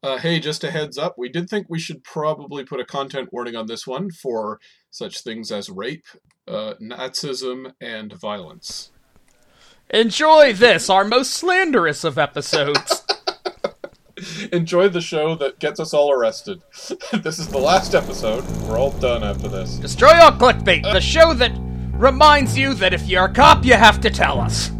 Uh, hey, just a heads up, we did think we should probably put a content warning on this one for such things as rape, uh, Nazism, and violence. Enjoy this, our most slanderous of episodes. Enjoy the show that gets us all arrested. this is the last episode. We're all done after this. Destroy All Clickbait, the show that reminds you that if you're a cop, you have to tell us.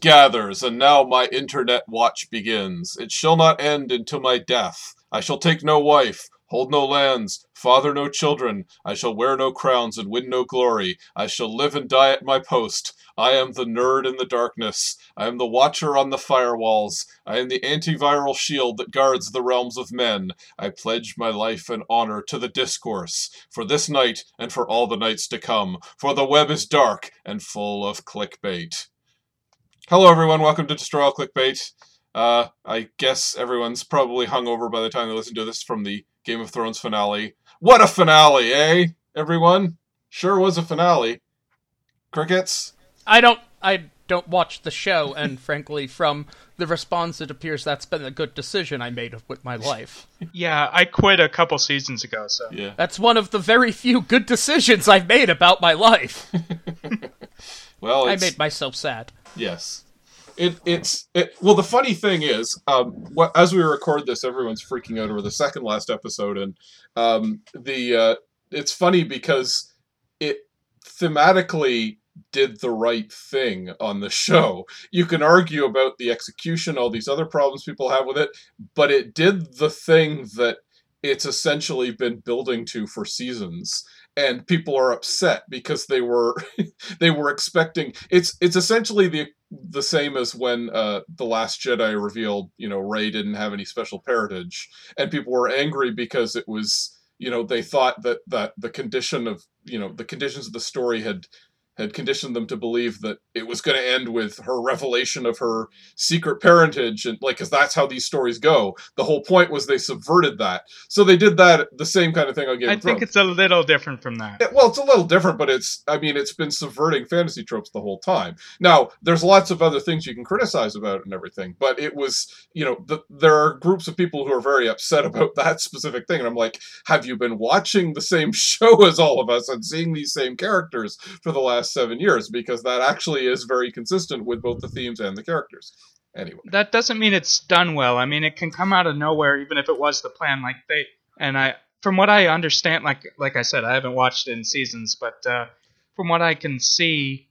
Gathers, and now my internet watch begins. It shall not end until my death. I shall take no wife, hold no lands, father no children. I shall wear no crowns and win no glory. I shall live and die at my post. I am the nerd in the darkness. I am the watcher on the firewalls. I am the antiviral shield that guards the realms of men. I pledge my life and honor to the discourse, for this night and for all the nights to come, for the web is dark and full of clickbait. Hello, everyone. Welcome to Destroy All Clickbait. Uh, I guess everyone's probably hungover by the time they listen to this from the Game of Thrones finale. What a finale, eh? Everyone, sure was a finale. Crickets. I don't I don't watch the show, and frankly, from the response, it appears that's been a good decision I made with my life. Yeah, I quit a couple seasons ago, so Yeah. That's one of the very few good decisions I've made about my life. Well, I made myself sad. yes. It it's it. Well, the funny thing is, um, what as we record this, everyone's freaking out over the second last episode, and um, the uh, it's funny because it thematically did the right thing on the show. You can argue about the execution, all these other problems people have with it, but it did the thing that it's essentially been building to for seasons. And people are upset because they were they were expecting it's it's essentially the the same as when uh, the Last Jedi revealed you know Rey didn't have any special parentage, and people were angry because it was you know they thought that that the condition of you know the conditions of the story had had conditioned them to believe that it was going to end with her revelation of her secret parentage and like because that's how these stories go the whole point was they subverted that so they did that the same kind of thing on game I think Thrones. it's a little different from that. It- well, it's a little different, but it's, I mean, it's been subverting fantasy tropes the whole time. Now, there's lots of other things you can criticize about and everything, but it was, you know, the, there are groups of people who are very upset about that specific thing. And I'm like, have you been watching the same show as all of us and seeing these same characters for the last seven years? Because that actually is very consistent with both the themes and the characters. Anyway. That doesn't mean it's done well. I mean, it can come out of nowhere, even if it was the plan. Like they and I, from what I understand, like like I said, I haven't watched it in seasons, but uh, from what I can see,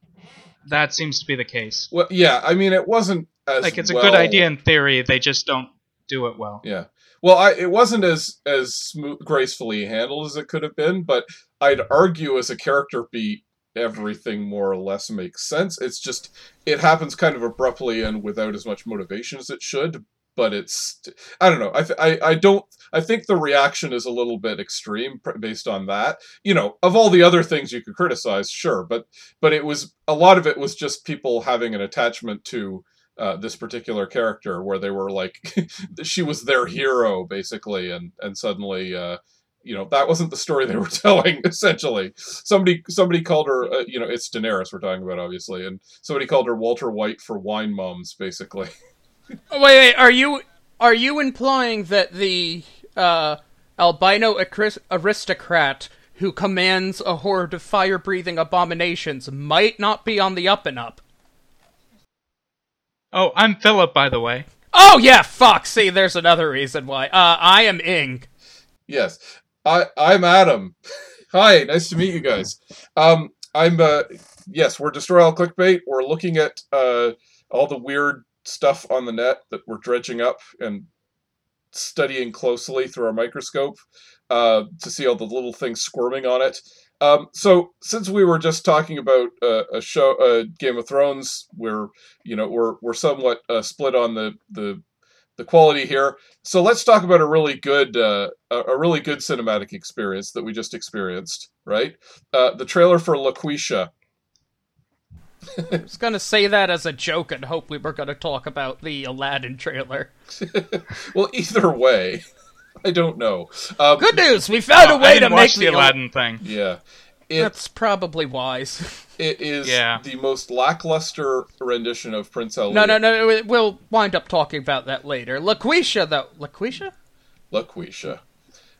that seems to be the case. Well, yeah, I mean, it wasn't as Like it's a well- good idea in theory, they just don't do it well. Yeah. Well, I, it wasn't as as smooth, gracefully handled as it could have been, but I'd argue as a character beat, everything more or less makes sense. It's just it happens kind of abruptly and without as much motivation as it should. But it's I don't know. I th- I I don't. I think the reaction is a little bit extreme based on that. You know, of all the other things you could criticize, sure, but but it was a lot of it was just people having an attachment to uh, this particular character where they were like she was their hero basically and and suddenly uh you know that wasn't the story they were telling essentially somebody somebody called her uh, you know it's daenerys we're talking about obviously and somebody called her walter white for wine mums basically Oh, wait, wait, are you are you implying that the uh, albino acris- aristocrat who commands a horde of fire-breathing abominations might not be on the up and up? Oh, I'm Philip, by the way. Oh yeah, fuck. See, there's another reason why. Uh, I am Ing. yes i i'm adam. Hi nice to meet you guys. Um i'm uh yes we're destroy all clickbait. We're looking at uh all the weird stuff on the net that we're dredging up and studying closely through our microscope uh, to see all the little things squirming on it. Um, so since we were just talking about uh, a show, uh, Game of Thrones, we're you know we're we're somewhat uh, split on the the the quality here. So let's talk about a really good, uh, a, a really good cinematic experience that we just experienced. Right, uh, the trailer for LaQuisha. I was gonna say that as a joke and hope we were gonna talk about the Aladdin trailer. Well, either way, I don't know. Um, Good news, we found Oh, a I way to didn't make watch the Al- Aladdin thing. Yeah, it That's probably wise. it is Yeah. the most lackluster rendition of Prince Ali. no, no, no. We'll wind up talking about that later. LaQuisha, though. LaQuisha? LaQuisha.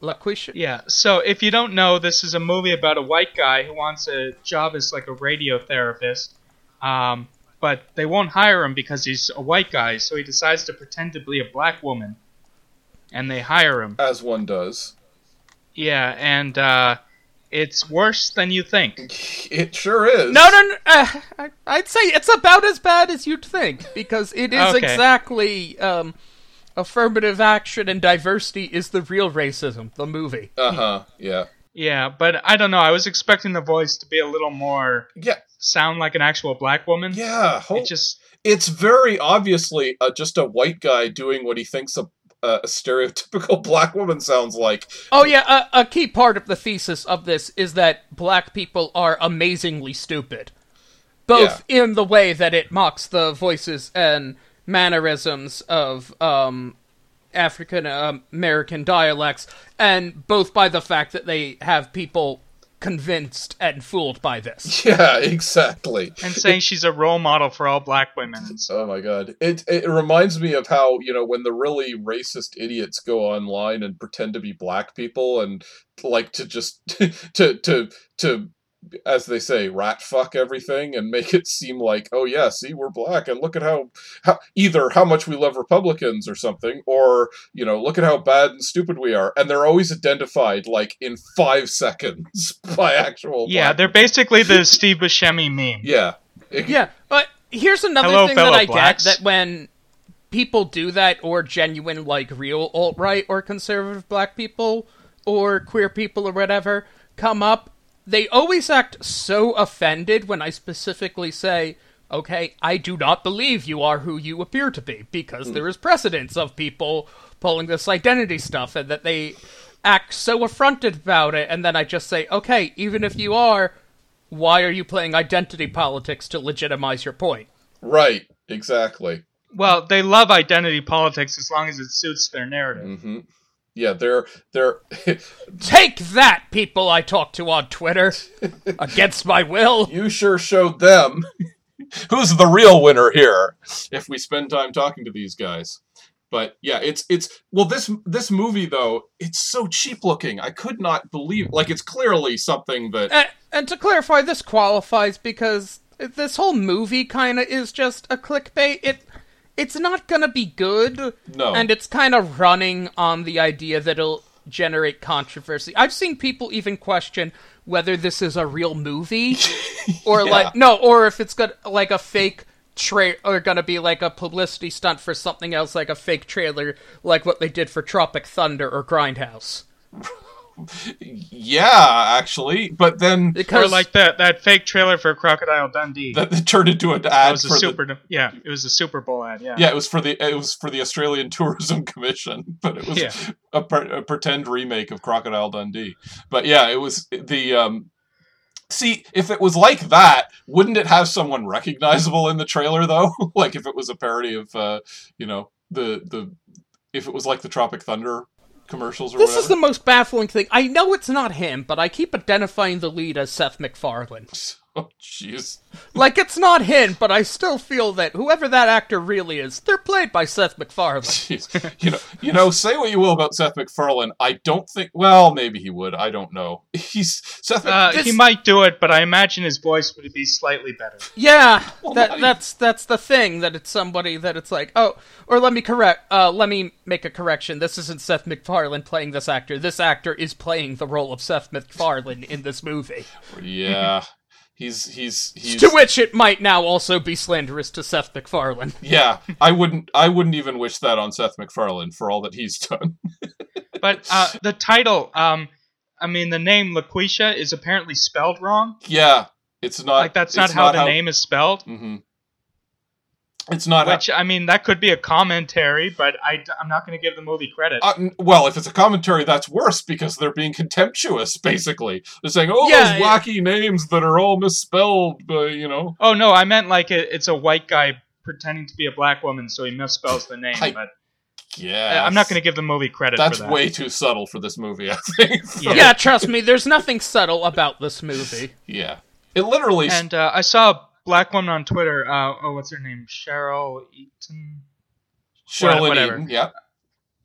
LaQuisha? Yeah. So if you don't know, this is a movie about a white guy who wants a job as like a radio therapist, um, but they won't hire him because he's a white guy. So he decides to pretend to be a black woman, and they hire him. As one does. Yeah, and uh, it's worse than you think. It sure is. No, no, no. Uh, I- I'd say it's about as bad as you'd think because it is Okay. exactly um, affirmative action and diversity is the real racism. The movie. Uh huh. Yeah. Yeah, but I don't know. I was expecting the voice to be a little more Yeah. sound like an actual black woman. Yeah. Ho- It just it's very obviously uh, just a white guy doing what he thinks a, a stereotypical black woman sounds like. Oh yeah, a, a key part of the thesis of this is that black people are amazingly stupid, both in the way that it mocks the voices and mannerisms of um, African American dialects, and both by the fact that they have people convinced and fooled by this. Yeah, exactly. and saying she's a role model for all black women. Oh my god. It it reminds me of how, you know, when the really racist idiots go online and pretend to be black people and like to just to to to as they say, rat fuck everything and make it seem like, oh yeah, see, we're black and look at how, how either how much we love Republicans or something, or you know, look at how bad and stupid we are. And they're always identified like in five seconds by actual yeah, black- they're basically the Steve Buscemi meme. yeah. Yeah, but here's another Hello, thing that I blacks. get that when people do that, or genuine, like real alt right or conservative black people or queer people or whatever come up, they always act so offended when I specifically say, okay, I do not believe you are who you appear to be, because there is precedence of people pulling this identity stuff, and that they act so affronted about it, and then I just say, okay, even if you are, why are you playing identity politics to legitimize your point? Right, exactly. Well, they love identity politics as long as it suits their narrative. hmm Yeah, they're they're Take that, people I talk to on Twitter, against my will. you sure showed them who's the real winner here if we spend time talking to these guys. But yeah, it's it's well this this movie though, it's so cheap looking. I could not believe like it's clearly something that And, and to clarify, this qualifies because this whole movie kind of is just a clickbait. It it's not gonna be good, no. and it's kind of running on the idea that it'll generate controversy. I've seen people even question whether this is a real movie or Yeah. like no, or if it's got like a fake tra or gonna be like a publicity stunt for something else, like a fake trailer, like what they did for Tropic Thunder or Grindhouse. yeah, actually, but then Or Because like that that fake trailer for Crocodile Dundee. that that turned into an that ad was a for the super. yeah, it was a Super Bowl ad. Yeah. yeah, it was for the it was for the Australian Tourism Commission, but it was Yeah. a, per, a pretend remake of Crocodile Dundee. But yeah, it was the um See, if it was like that, wouldn't it have someone recognizable in the trailer though? like if it was a parody of uh, you know, the the if it was like the Tropic Thunder commercials or This whatever. is the most baffling thing. I know it's not him, but I keep identifying the lead as Seth MacFarlane. Oh jeez. Like it's not him, but I still feel that whoever that actor really is, they're played by Seth MacFarlane. Jeez. you know, you know, say what you will about Seth MacFarlane. I don't think. Well, maybe he would. I don't know. He's Seth. Mac- Uh, This- He might do it, but I imagine his voice would be slightly better. Yeah, Well, that not- that's that's the thing that it's somebody that it's like, oh, or let me correct, uh, let me make a correction. This isn't Seth MacFarlane playing this actor. This actor is playing the role of Seth MacFarlane in this movie. yeah, he's he's he's. To which it might now also be slanderous to Seth MacFarlane. Yeah, I wouldn't. I wouldn't even wish that on Seth MacFarlane for all that he's done. But uh, the title, um, I mean, the name LaQuisha is apparently spelled wrong. yeah, it's not Like that's not it's how the name is spelled. hmm It's not. Which I mean, that could be a commentary, but I, am not going to give the movie credit. Uh, well, if it's a commentary, that's worse because they're being contemptuous. Basically, they're saying, "Oh, Yeah, those wacky names that are all misspelled." Uh, you know, oh no, I meant like it, it's a white guy pretending to be a black woman, so he misspells the name. I- but yeah, I'm not going to give the movie credit. That's for that. way too subtle for this movie. I think. Yeah. Yeah, trust me, there's nothing subtle about this movie. yeah. It literally. And uh, I saw a black woman on Twitter. Uh, oh, what's her name? Cheryl Eaton. Cheryl whatever. Eaton, yeah.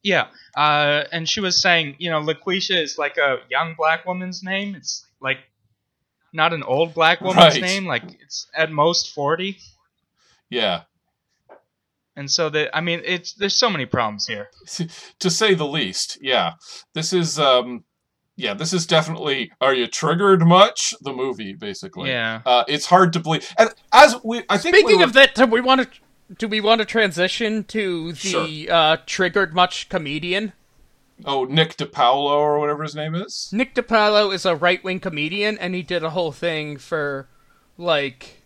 Yeah, uh, and she was saying, you know, LaQuisha is like a young black woman's name. It's like not an old black woman's Right. name. Like it's at most forty. Yeah. And so that I mean, it's there's so many problems here. to say the least. Yeah, this is um, yeah, this is definitely. Are you triggered much? The movie, basically. Yeah. Uh, it's hard to believe. And as we, I think. we Speaking were- of that, do we want to do we want to transition to the Sure. uh, triggered much comedian? oh Nick DiPaolo or whatever his name is. Nick DiPaolo is a right wing comedian, and he did a whole thing for like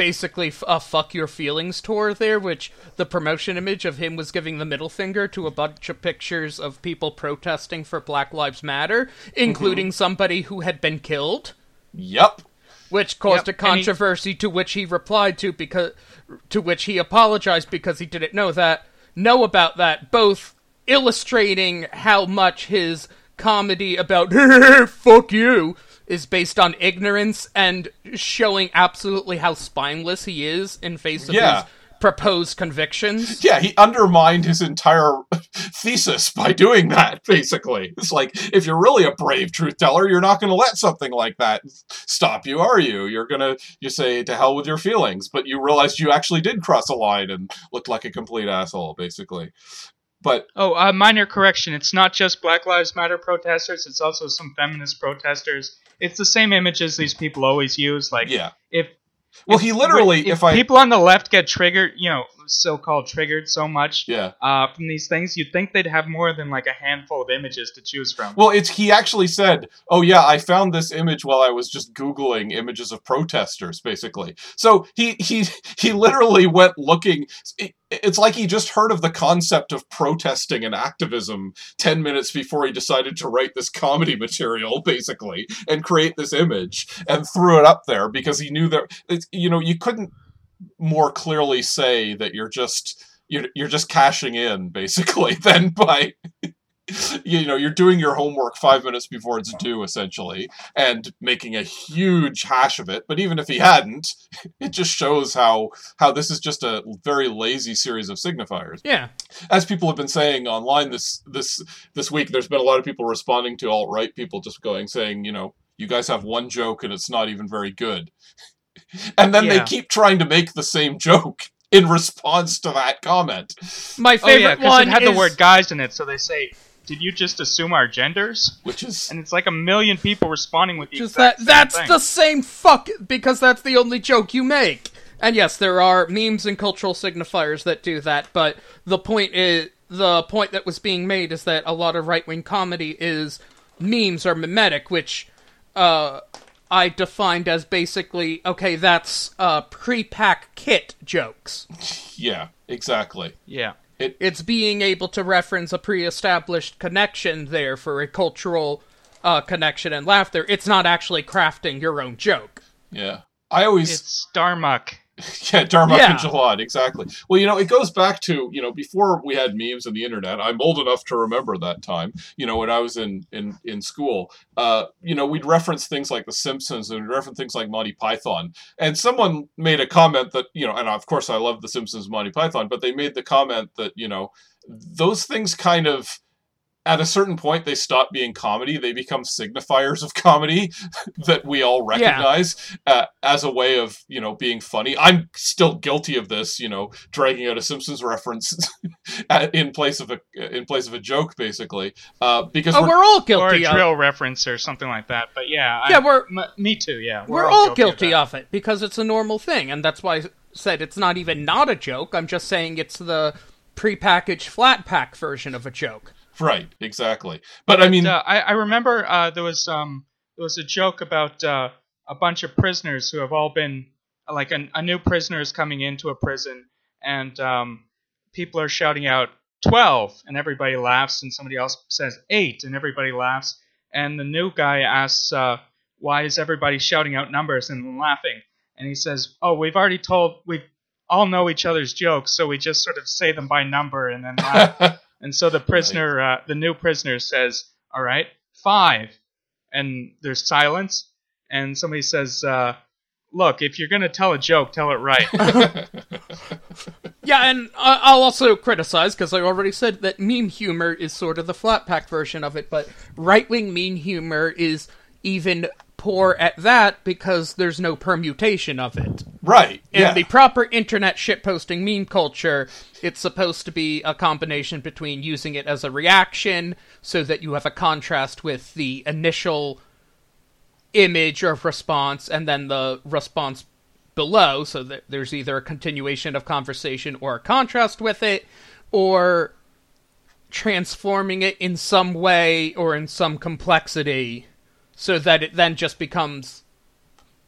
basically a fuck your feelings tour there, which the promotion image of him was giving the middle finger to a bunch of pictures of people protesting for Black Lives Matter, including mm-hmm. somebody who had been killed. Yep. which caused Yep, a and he- controversy to which he replied to because to which he apologized because he didn't know that know about that both illustrating how much his comedy about fuck you is based on ignorance and showing absolutely how spineless he is in face of Yeah. his proposed convictions. Yeah, he undermined his entire thesis by doing that, basically. It's like, if you're really a brave truth teller, you're not going to let something like that stop you, are you? You're going to, you say, to hell with your feelings, but you realized you actually did cross a line and looked like a complete asshole, basically. But, Oh, uh, minor correction. It's not just Black Lives Matter protesters. It's also some feminist protesters. It's the same images these people always use. Like yeah. if Well, he literally, if, I. people on the left get triggered, you know, so-called triggered so much yeah. uh, from these things, you'd think they'd have more than like a handful of images to choose from. Well, it's he actually said, "Oh yeah, I found this image while I was just googling images of protesters, basically." So he he he literally went looking. it- It's like he just heard of the concept of protesting and activism ten minutes before he decided to write this comedy material, basically, and create this image and threw it up there because he knew that it's, you know you couldn't more clearly say that you're just you're, you're just cashing in basically than by you know you're doing your homework five minutes before it's due essentially and making a huge hash of it. But even if he hadn't it just shows how how this is just a very lazy series of signifiers. Yeah. as people have been saying online this this this week there's been a lot of people responding to alt-right people just going saying you know you guys have one joke and it's not even very good and then they keep trying to make the same joke in response to that comment My oh favorite yeah, because one it had is the word guys in it, so they say, "Did you just assume our genders?" which is And it's like a million people responding with the just exact that same that's thing. the same fuck because that's the only joke you make. And yes, there are memes and cultural signifiers that do that, but the point is the point that was being made is that a lot of right-wing comedy is memes are mimetic, which uh I defined as basically okay, that's uh pre-pack kit jokes. yeah exactly yeah. It's being able to reference a pre-established connection there for a cultural uh, connection and laughter. It's not actually crafting your own joke. Yeah. I always It's Darmok. yeah, Darmok Yeah. Jalad, exactly. Well, you know, it goes back to, you know, before we had memes and the internet, I'm old enough to remember that time, you know, when I was in in, in school. Uh, you know, we'd reference things like The Simpsons and we'd reference things like Monty Python. And someone made a comment that, you know, and of course I love The Simpsons Monty Python, but they made the comment that, you know, those things kind of at a certain point they stop being comedy they become signifiers of comedy that we all recognize uh, as a way of you know being funny i'm still guilty of this you know dragging out a simpsons reference in place of a in place of a joke basically uh, because Oh, we're, we're all or a guilty of dril reference or something like that. But yeah, I- Yeah, we're- m- me too. Yeah, we're, all guilty, of, of, it because it's a normal thing, and that's why I said it's not even not a joke. I'm just saying it's the prepackaged flat pack version of a joke. Right exactly but i mean Uh, I, I remember uh, there was um there was a joke about uh, a bunch of prisoners who have all been like a, a new prisoner is coming into a prison, and um, people are shouting out twelve, and everybody laughs, and somebody else says eight, and everybody laughs, and the new guy asks, uh, "Why is everybody shouting out numbers and laughing?" And he says, "Oh, we've already told we all know each other's jokes, so we just sort of say them by number and then laugh." And so the prisoner, uh, the new prisoner says, "All right, five. And there's silence, and somebody says, uh, "Look, if you're gonna tell a joke, tell it right." Yeah, and I- I'll also criticize because I already said that meme humor is sort of the flat pack version of it, but right wing meme humor is even poor at that because there's no permutation of it. right. In Yeah. the proper internet shitposting meme culture, it's supposed to be a combination between using it as a reaction so that you have a contrast with the initial image of response and then the response below so that there's either a continuation of conversation or a contrast with it or transforming it in some way or in some complexity so that it then just becomes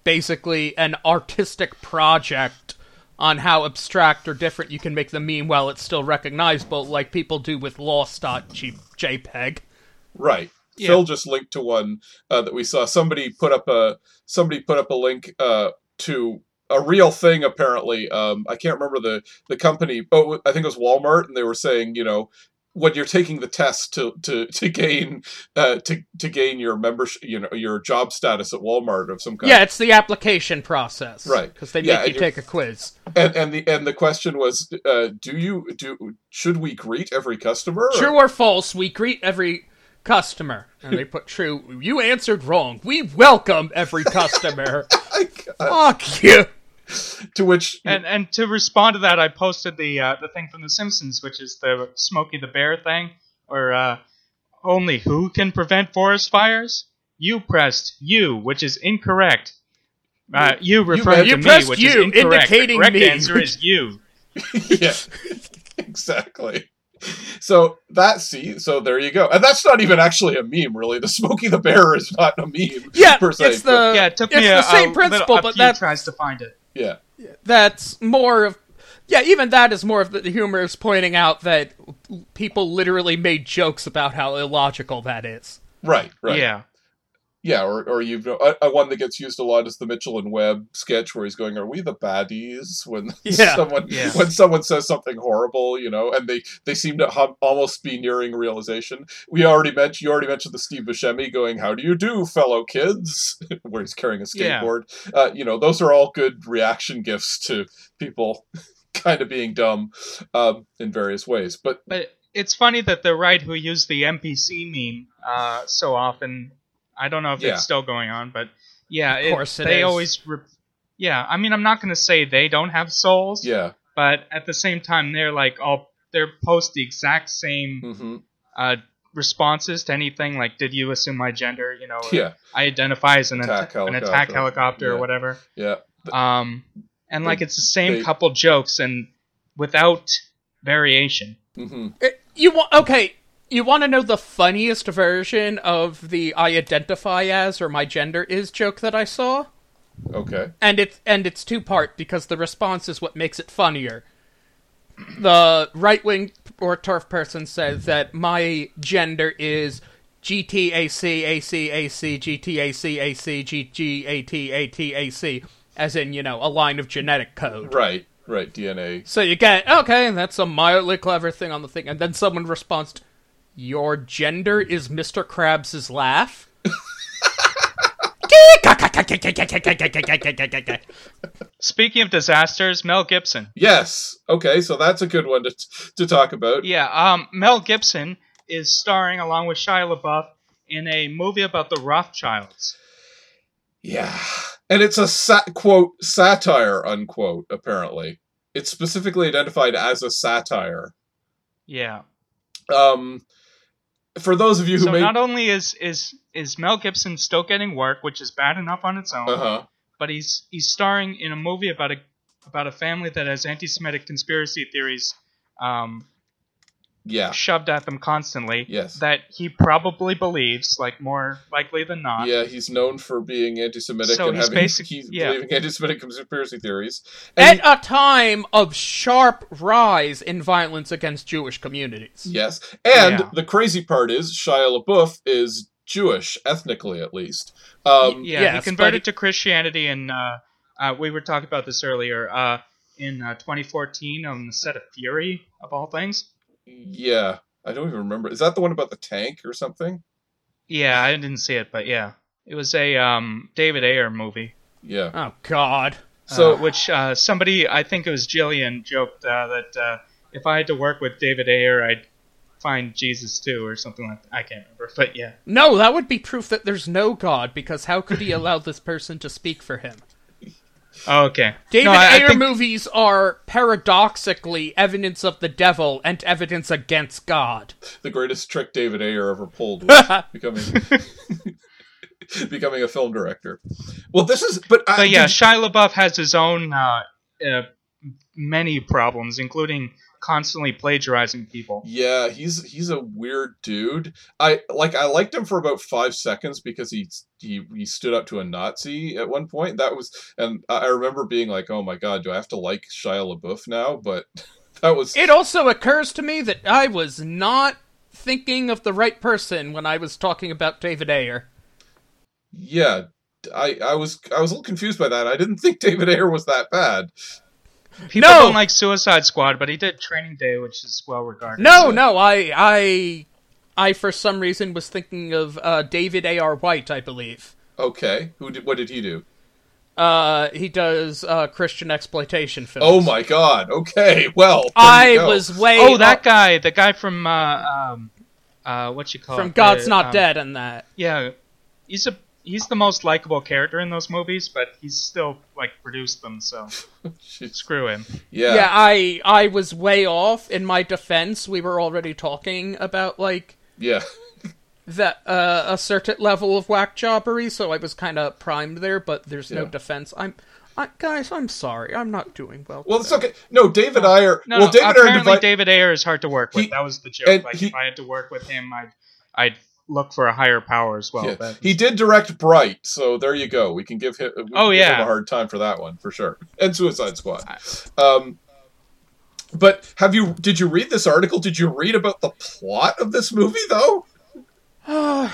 basically an artistic project on how abstract or different you can make the meme while it's still recognizable, like people do with loss.jpg. Right. Yeah. Phil just linked to one uh, that we saw. Somebody put up a somebody put up a link uh, to a real thing. Apparently, um, I can't remember the the company. Oh, I think it was Walmart, and they were saying, you know, when you're taking the test to to to gain uh, to to gain your membership, you know, your job status at Walmart of some kind. Yeah, it's the application process. Right. Because they Yeah, make you take a quiz. And and the and the question was, uh, do you do should we greet every customer? or- True or false, we greet every customer. And they put true. You answered wrong. We welcome every customer. Fuck you. To which and and to respond to that, I posted the uh, the thing from The Simpsons, which is the Smokey the Bear thing, or uh, only who can prevent forest fires? You pressed you, which is incorrect. Uh, you referred you to me, pressed which you, is incorrect. indicating the correct me. answer is you. yeah, exactly. So that's see, so there you go, and that's not even actually a meme, really. The Smokey the Bear is not a meme, Yeah, per se. it's but- the yeah, it took it's me the a, same a principle, little, a but few that's tries to find it. Yeah, that's more of yeah even that is more of the humor is pointing out that people literally made jokes about how illogical that is. Right, right, Yeah, yeah. Or, or you've a, a one that gets used a lot is the Mitchell and Webb sketch where he's going, "Are we the baddies?" When Yeah, someone yeah. when someone says something horrible, you know, and they they seem to hum, almost be nearing realization. We already mentioned you already mentioned the Steve Buscemi going, "How do you do, fellow kids?" where he's carrying a Yeah. skateboard. Uh, you know, those are all good reaction gifts to people kind of being dumb um, in various ways. But but it's funny that the right who use the NPC meme uh, so often. I don't know if Yeah. it's still going on, but yeah, Of course it they is. always. Re- yeah, I mean, I'm not going to say they don't have souls, yeah, but at the same time, they're like all they're post the exact same hmm uh, responses to anything. Like, did you assume my gender? You know, yeah, I identify as an Attack attack, an attack helicopter. helicopter Yeah. or whatever. yeah. Um, and like it's the same they- couple jokes and without variation. mm-hmm. Uh, you want okay you want to know the funniest version of the i identify as or my gender is joke that i saw Okay. and it's and it's two part because the response is what makes it funnier. The right wing or TERF person says that my gender is GTAC AC AC GTAC AC GGAT ATAC, as in you know a line of genetic code. Right. Right. DNA. So you get okay, that's a mildly clever thing on the thing, and then someone responds, "Your gender is Mr. Krabs' laugh." Speaking of disasters, Mel Gibson. Yes. Okay. So that's a good one to to talk about. Yeah, um, Mel Gibson is starring along with Shia LaBeouf in a movie about the Rothschilds. Yeah. And it's a sa- quote satire unquote. Apparently, it's specifically identified as a satire. Yeah. Um, for those of you who So may, not only is is is Mel Gibson still getting work, which is bad enough on its own, uh huh. but he's he's starring in a movie about a about a family that has anti-Semitic conspiracy theories um, Yeah. shoved at them constantly Yes. that he probably believes, like more likely than not. Yeah, he's known for being anti-Semitic So and he's having basic- he's yeah. believing anti-Semitic conspiracy theories. At And a time of sharp rise in violence against Jewish communities. yes, and Yeah. the crazy part is Shia LaBeouf is Jewish ethnically, at least. Um, Yeah, Yes, he converted he- to Christianity, and uh, uh, we were talking about this earlier. Uh, in uh, 2014, on the set of Fury, of all things. Yeah, I don't even remember. Is that the one about the tank or something? Yeah, I didn't see it, but yeah, it was a um, David Ayer movie. Yeah. Oh God. So uh, which uh, somebody, I think it was Jillian, joked uh, that uh, if I had to work with David Ayer, I'd find Jesus too, or something like that. I can't remember, but yeah. No, that would be proof that there's no God, because how could he allow this person to speak for him? Oh, okay. David no, I, I Ayer think- movies are paradoxically evidence of the devil and evidence against God. the greatest trick David Ayer ever pulled was becoming becoming a film director. Well, this is but, I, But yeah, did- Shia LaBeouf has his own uh, uh, many problems, including constantly plagiarizing people. Yeah, he's he's a weird dude. I like I liked him for about five seconds because he he he stood up to a Nazi at one point. That was and I I remember being like, oh my god, do I have to like Shia LaBeouf now? But that was It also occurs to me that I was not thinking of the right person when I was talking about David Ayer. yeah. I I was I was a little confused by that. I didn't think David Ayer was that bad. People No! don't like Suicide Squad, but he did Training Day, which is well regarded. No, no, I, I, I for some reason was thinking of uh, David A. R. White. I believe Okay, who did what did he do? uh, he does uh, Christian exploitation films. Oh my god. Okay, well, there you I go. was way Oh, that guy, the guy from uh, um, uh, what you call from it? God's The, Not um, Dead and that. Yeah, he's a he's the most likable character in those movies, but he's still like produced them, so screw him. Yeah. Yeah, I I was way off. In my defense, we were already talking about like yeah. that uh, a certain level of whack jobbery, so I was kind of primed there. But there's no Yeah. defense. I'm, I, guys, I'm sorry. I'm not doing well. Well, it's okay. No, David Ayer. No, well, no, David Ayer apparently divi- David Ayer is hard to work with. He- that was the joke. and Like he- if I had to work with him, I'd I'd look for a higher power as well. Yeah. but- He did direct Bright, so there you go. We can give him, Oh, give yeah. him a hard time for that one for sure. And Suicide Squad. Um, but have you? Did you read this article? Did you read about the plot of this movie though?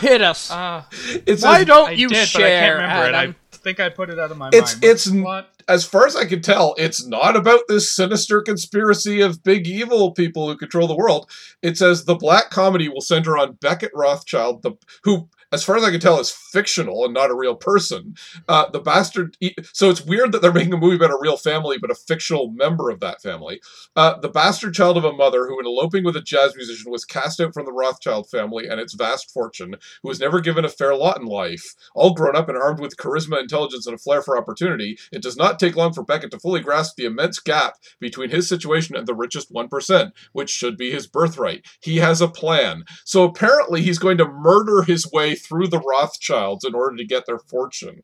hit us. Uh, It's Why as, don't I you did, but I can't remember Adam? it. I think I put it out of my It's- mind. What's it's the n- plot? As far as I can tell, it's not about this sinister conspiracy of big evil people who control the world. It says the black comedy will center on Beckett Rothschild, the who, as far as I can tell, is fictional and not a real person. Uh, the bastard. So it's weird that they're making a movie about a real family, but a fictional member of that family. Uh, the bastard child of a mother who, in eloping with a jazz musician, was cast out from the Rothschild family and its vast fortune, who was never given a fair lot in life. All grown up and armed with charisma, intelligence, and a flair for opportunity, it does not take long for Beckett to fully grasp the immense gap between his situation and the richest 1%, which should be his birthright. He has a plan. So apparently, he's going to murder his way through the Rothschilds in order to get their fortune.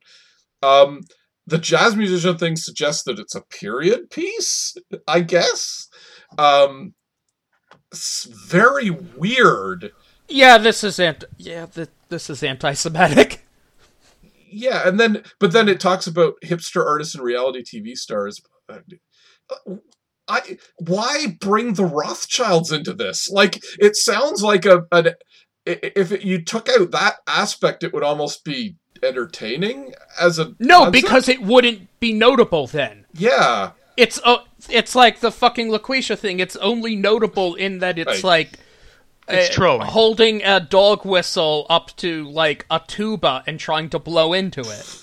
Um, the jazz musician thing suggests that it's a period piece, I guess. Um, it's very weird. yeah, this is ant. Yeah, th- this is anti-Semitic. Yeah, and then but then it talks about hipster artists and reality TV stars. Uh, I why bring the Rothschilds into this? Like it sounds like a an if it, you took out that aspect, it would almost be entertaining as a No, concept. because it wouldn't be notable then. yeah It's uh, it's like the fucking LaQuisha thing. It's only notable in that it's Right. like It's uh, trolling. holding a dog whistle up to like a tuba and trying to blow into it.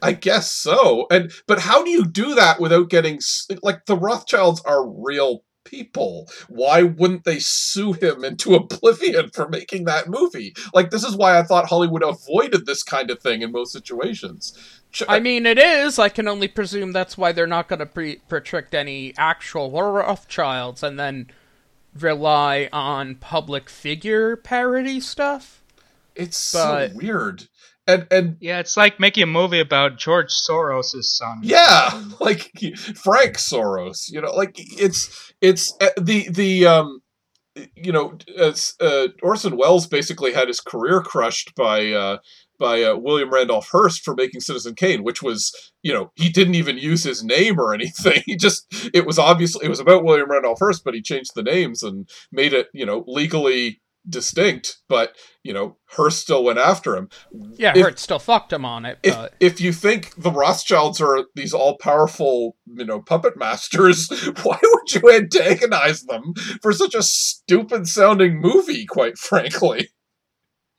I guess so. And but how do you do that without getting like the Rothschilds are real people? Why wouldn't they sue him into oblivion for making that movie? Like this is why I thought Hollywood avoided this kind of thing in most situations. I uh, mean, it is. I can only presume that's why they're not going to pre- protect any actual Rothschilds and then rely on public figure parody stuff. it's but- so weird. And and Yeah, it's like making a movie about George Soros' son. yeah, like Frank Soros, you know, like it's it's uh, the the um you know, as, uh, Orson Welles basically had his career crushed by uh, by uh, William Randolph Hearst for making Citizen Kane, which was, you know, he didn't even use his name or anything. He just, it was obviously, it was about William Randolph Hearst, but he changed the names and made it, you know, legally distinct. But, you know, Hearst still went after him. Yeah, If- Hearst still fucked him on it, If, if you think the Rothschilds are these all powerful, you know, puppet masters, why would you antagonize them for such a stupid sounding movie, quite frankly?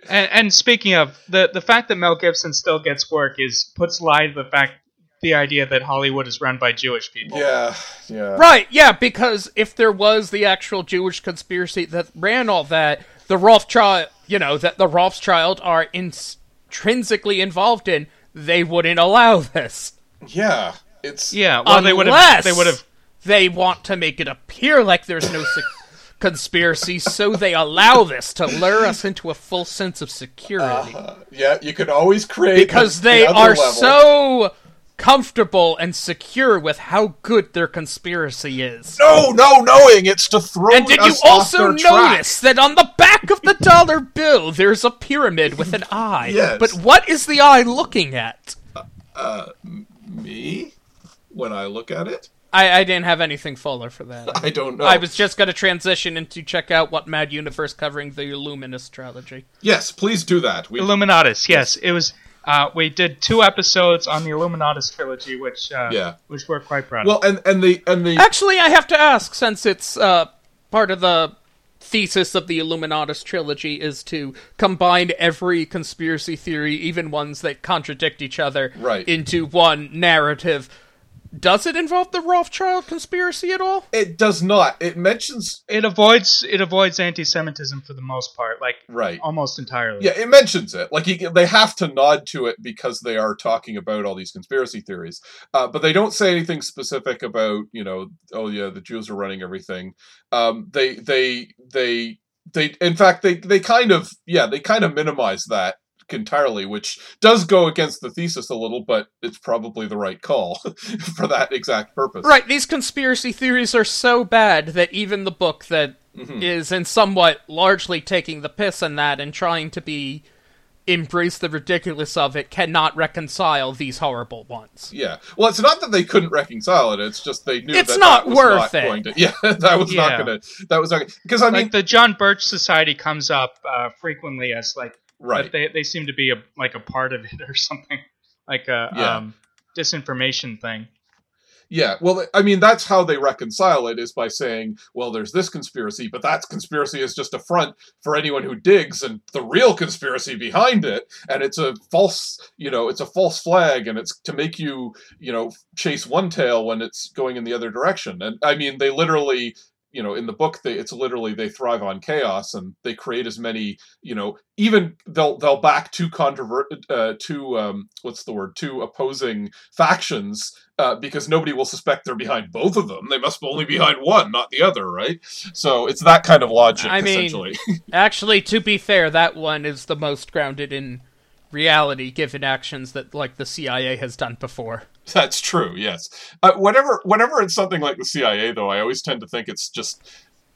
And, and speaking of the the fact that Mel Gibson still gets work is puts lie to the fact the idea that Hollywood is run by Jewish people. Yeah, yeah. Right, yeah, because if there was the actual Jewish conspiracy that ran all that, the Rothschild, you know, that the Rothschild are intrinsically involved in, they wouldn't allow this. Yeah. It's Yeah, well they would have Unless they would have They want to make it appear like there's no se- conspiracy, so they allow this to lure us into a full sense of security. Uh, yeah, you can always create because the- they are level. so comfortable and secure with how good their conspiracy is. no, no, knowing it's to throw. And did you us off also their track. notice that on the back of the dollar bill there's a pyramid with an eye? Yes. But what is the eye looking at? Uh me when I look at it? I, I didn't have anything fuller for that. I don't know. I was just going to transition into check out what Mad Universe covering the Illuminous trilogy. Yes, please do that. We, Illuminatus. Yes, it was. Uh, we did two episodes on the Illuminatus trilogy, which uh, Yeah. which we're quite proud of. well, and and the and the Actually, I have to ask, since it's uh, part of the thesis of the Illuminatus trilogy is to combine every conspiracy theory, even ones that contradict each other, Right. into one narrative. Does it involve the Rothschild conspiracy at all? it does not. It mentions it avoids it avoids anti-Semitism for the most part, like right. almost entirely. Yeah, it mentions it. Like he, they have to nod to it because they are talking about all these conspiracy theories. Uh, but they don't say anything specific about you know, oh yeah, the Jews are running everything. Um, they they they they in fact they they kind of yeah they kind of minimize that entirely, which does go against the thesis a little, but it's probably the right call for that exact purpose. Right, these conspiracy theories are so bad that even the book that is in somewhat largely taking the piss in that and trying to be embrace the ridiculous of it cannot reconcile these horrible ones. Yeah. Well, it's not that they couldn't reconcile it. It's just they knew It's that not that was worth not it. Going to, yeah, that was Yeah. not going to. That was not because I mean, like the John Birch Society comes up uh, frequently as like right? but they they seem to be a like a part of it or something, like a Yeah. um, disinformation thing. Yeah, well, I mean, that's how they reconcile it is by saying, well, there's this conspiracy, but that conspiracy is just a front for anyone who digs, and the real conspiracy behind it, and it's a false, you know, it's a false flag, and it's to make you, you know, chase one tail when it's going in the other direction. And I mean, they literally. You know, in the book, they, it's literally they thrive on chaos, and they create as many. You know, even they'll they'll back two controvert, uh, two um, what's the word, two opposing factions uh, because nobody will suspect they're behind both of them. They must only be behind one, not the other, right? So it's that kind of logic, I mean- Actually, to be fair, that one is the most grounded in reality given actions that like the CIA has done before. That's true. Yes. Uh, whenever, whenever it's something like the CIA, though, I always tend to think it's just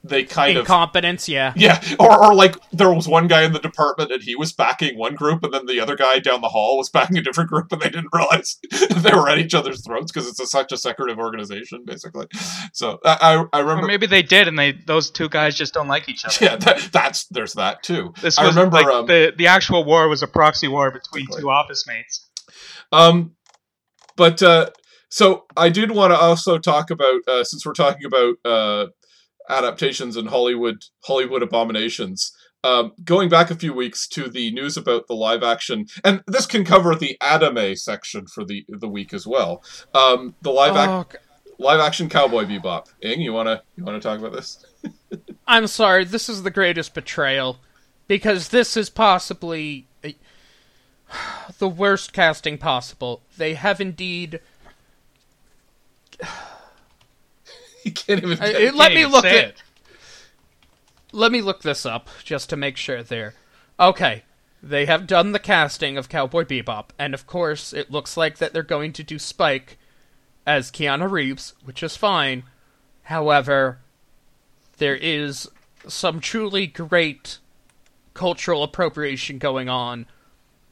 they kind of. Incompetence, yeah. Yeah, or, or like there was one guy in the department and he was backing one group, and then the other guy down the hall was backing a different group, and they didn't realize they were at each other's throats because it's a, such a secretive organization, basically. So I, I, I Or remember. maybe they did, and they those two guys just don't like each other. Yeah, that, that's there's that too. This I remember. like um, the the actual war was a proxy war between Exactly. two office mates. Um, but uh, so I did want to also talk about uh, since we're talking about uh, adaptations and Hollywood Hollywood abominations. Um, going back a few weeks to the news about the live action, and this can cover the anime section for the the week as well. Um, the live Oh, live action Cowboy Bebop. Ing, you wanna you wanna talk about this? I'm sorry, this is the greatest betrayal because this is possibly a- the worst casting possible. They have indeed. You can't even. Get, it- let Can't me look at. it. Let me look this up just to make sure there. Okay, they have done the casting of Cowboy Bebop, and of course, it looks like that they're going to do Spike as Keanu Reeves, which is fine. However, there is some truly great cultural appropriation going on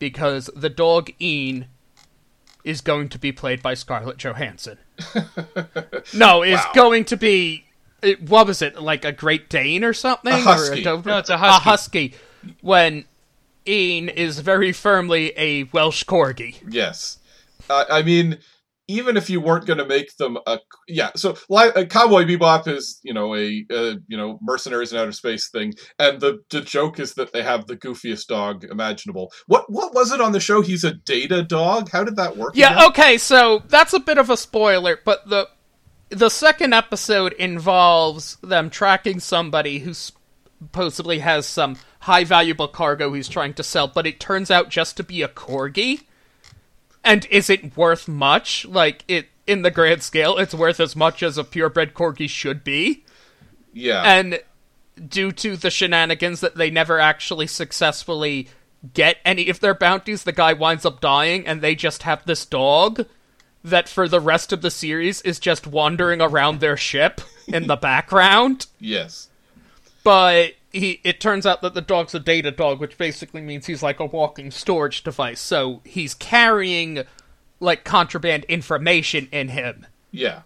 because the dog Ein is going to be played by Scarlett Johansson. no, is Wow. going to be it- what was it like a Great Dane or something? A husky. Or a Doberman? No, it's a husky. A husky. When Ein is very firmly a Welsh corgi. Yes. Uh, I mean, even if you weren't going to make them a yeah, so li- uh, Cowboy Bebop is you know a uh, you know mercenaries in outer space thing, and the the joke is that they have the goofiest dog imaginable. What what was it on the show? He's a data dog. How did that work? Yeah, again? okay, so that's a bit of a spoiler, but the the second episode involves them tracking somebody who supposedly has some high valuable cargo he's trying to sell, but it turns out just to be a corgi. And is it worth much? Like it in the grand scale, it's worth as much as a purebred corgi should be. yeah, And due to the shenanigans that they never actually successfully get any of their bounties, the guy winds up dying, and they just have this dog that for the rest of the series is just wandering around their ship in the background. yes, But he, it turns out that the dog's a data dog, which basically means he's like a walking storage device. So he's carrying like contraband information in him. yeah,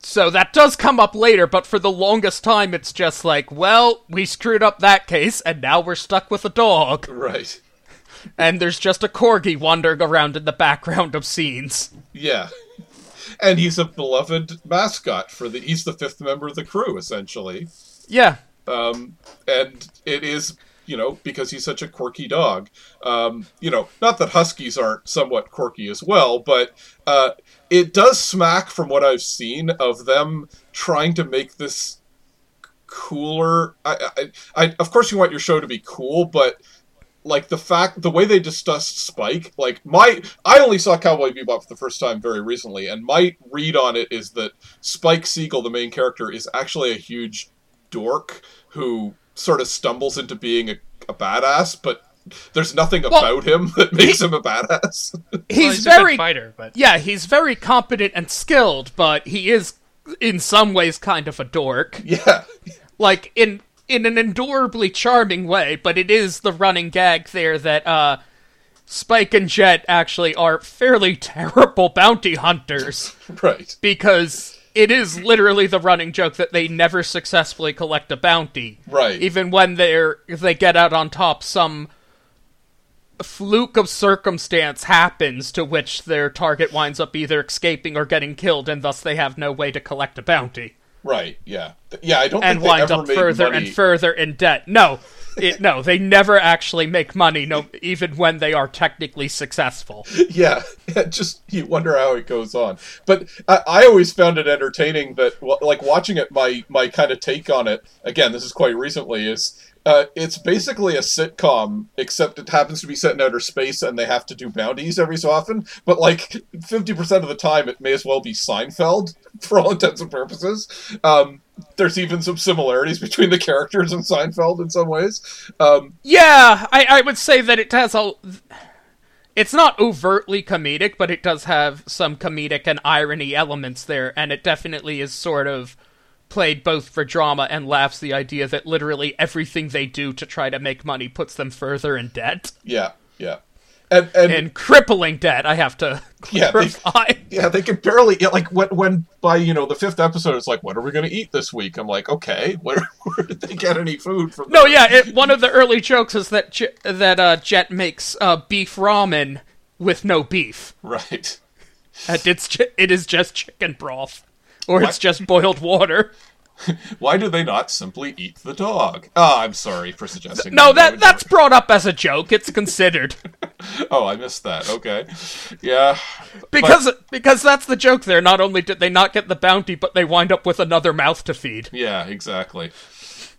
So that does come up later, but for the longest time, it's just like, well, we screwed up that case, and now we're stuck with a dog. right, And there's just a corgi wandering around in the background of scenes. yeah. And he's a beloved mascot for the. He's the fifth member of the crew, essentially. Yeah. Um, and it is you know because he's such a quirky dog. Um, you know not that huskies aren't somewhat quirky as well but uh, it does smack from what i've seen of them trying to make this cooler. I, I, I of course you want your show to be cool but like the fact the way they discussed spike like my i only saw cowboy bebop for the first time very recently and my read on it is that spike siegel the main character is actually a huge dork who sort of stumbles into being a, a badass but there's nothing Well, about him that makes him a badass He's, Well, he's very good fighter, but Yeah, he's very competent and skilled, but he is in some ways kind of a dork. yeah Like in in an endurably charming way, but it is the running gag there that uh Spike and Jet actually are fairly terrible bounty hunters. right because it is literally the running joke that they never successfully collect a bounty. Right. Even when they're they get out on top, some fluke of circumstance happens to which their target winds up either escaping or getting killed, and thus they have no way to collect a bounty right yeah yeah i don't and think they wind ever up further money. and further in debt. No. It, no, they never actually make money, no, even when they are technically successful. yeah, just you wonder how it goes on. But I, I always found it entertaining that, like watching it. My my kind of take on it. Again, this is quite recently. Is uh, it's basically a sitcom, except it happens to be set in outer space, and they have to do bounties every so often. But like fifty percent of the time, it may as well be Seinfeld for all intents and purposes. Um, there's even some similarities between the characters in Seinfeld in some ways. Um, Yeah, I, I would say that it has a. It's not overtly comedic, but it does have some comedic and irony elements there, and it definitely is sort of played both for drama and laughs the idea that literally everything they do to try to make money puts them further in debt. yeah, yeah, and and In crippling debt, I have to Yeah, they- Yeah, they can barely yeah, like when when by you know the fifth episode it's like, what are we gonna eat this week? I'm like, okay, where where did they get any food from? No, yeah, it, one of the early jokes is that J- that uh, Jet makes uh, beef ramen with no beef. right. And it's it is just chicken broth, or it's just boiled water. Why do they not simply eat the dog? Oh, I'm sorry for suggesting. No, that that that's brought up as a joke. It's considered Oh, I missed that. Okay, yeah, because because that's the joke. There, not only did they not get the bounty, but they wind up with another mouth to feed. yeah, exactly.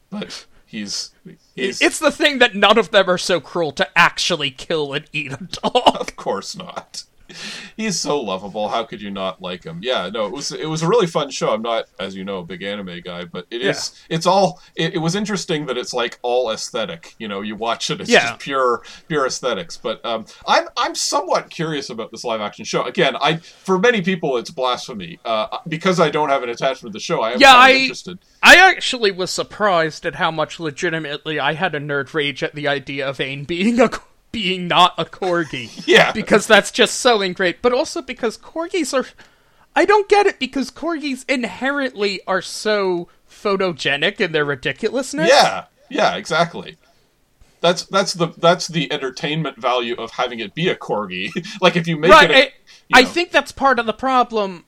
But he's he's It's the thing that none of them are so cruel to actually kill and eat a dog. of course not. he's so lovable. How could you not like him? Yeah, no, it was it was a really fun show. I'm not, as you know, a big anime guy, but it is. It's all. It, it was interesting that it's like all aesthetic. You know, you watch it, it's Yeah. just pure pure aesthetics. But um, I'm I'm somewhat curious about this live action show. Again, I for many people it's blasphemy uh, because I don't have an attachment to the show. I am Yeah, I- interested. I actually was surprised at how much legitimately I had a nerd rage at the idea of Ein being a being not a corgi. Yeah. because that's just so ingrained. But also because corgis are, I don't get it because corgis inherently are so photogenic in their ridiculousness. Yeah, yeah, exactly. That's that's the that's the entertainment value of having it be a corgi. like if you make right. it, I, a, I you know. think that's part of the problem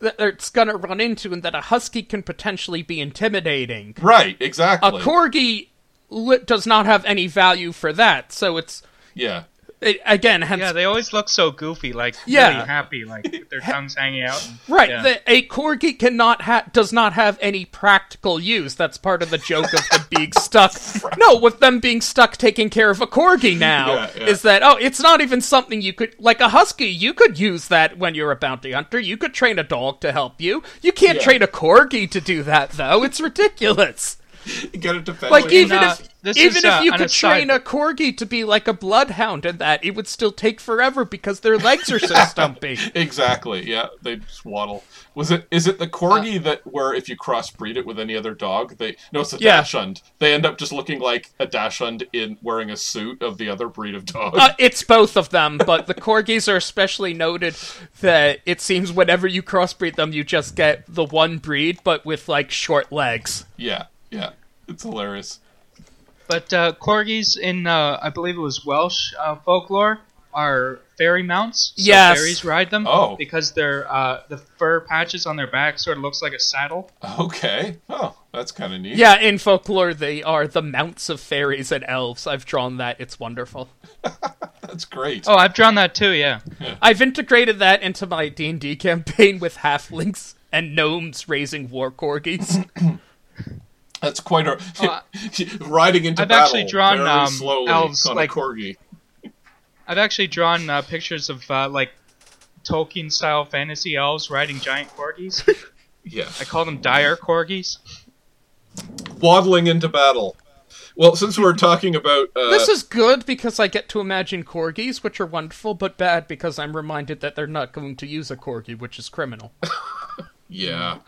that it's gonna run into, and that a husky can potentially be intimidating. right, exactly. A corgi li- does not have any value for that, so it's yeah, it, again, hence Yeah, they always look so goofy, like Yeah. really happy, like with their tongues hanging out. and- Right, yeah. the, a corgi cannot ha- does not have any practical use. That's part of the joke of the being stuck. No, with them being stuck taking care of a corgi now Yeah, yeah. is that oh, it's not even something you could like a husky. You could use that when you're a bounty hunter. You could train a dog to help you. You can't Yeah. train a corgi to do that though. It's ridiculous. get it defend. Like like, even uh, if this even is, if uh, you an could train a corgi to be like a bloodhound and that, it would still take forever because their legs are so stumpy. exactly. Yeah, they just waddle. Was it? Is it the corgi that where if you crossbreed it with any other dog, they no, it's a Yeah. dachshund. They end up just looking like a dachshund in wearing a suit of the other breed of dog. Uh, it's both of them, but the corgis are especially noted that it seems whenever you crossbreed them, you just get the one breed, but with like short legs. yeah, yeah, it's hilarious. But uh, corgis in, uh, I believe it was Welsh uh, folklore, are fairy mounts. So Yes. fairies ride them. Oh. Because their uh, the fur patches on their back sort of looks like a saddle. Okay. Oh, that's kind of neat. Yeah, in folklore, they are the mounts of fairies and elves. I've drawn that. It's wonderful. That's great. Oh, I've drawn that too. Yeah. I've integrated that into my D&D campaign with halflings and gnomes raising war corgis. That's quite a Oh, riding into battle. I've battle actually drawn, very um, slowly elves, on like- a corgi. I've actually drawn uh, pictures of uh, like Tolkien style fantasy elves riding giant corgis. Yeah, I call them dire corgis. waddling into battle. Well, since we're talking about uh, this is good because I get to imagine corgis, which are wonderful, but bad because I'm reminded that they're not going to use a corgi, which is criminal. yeah,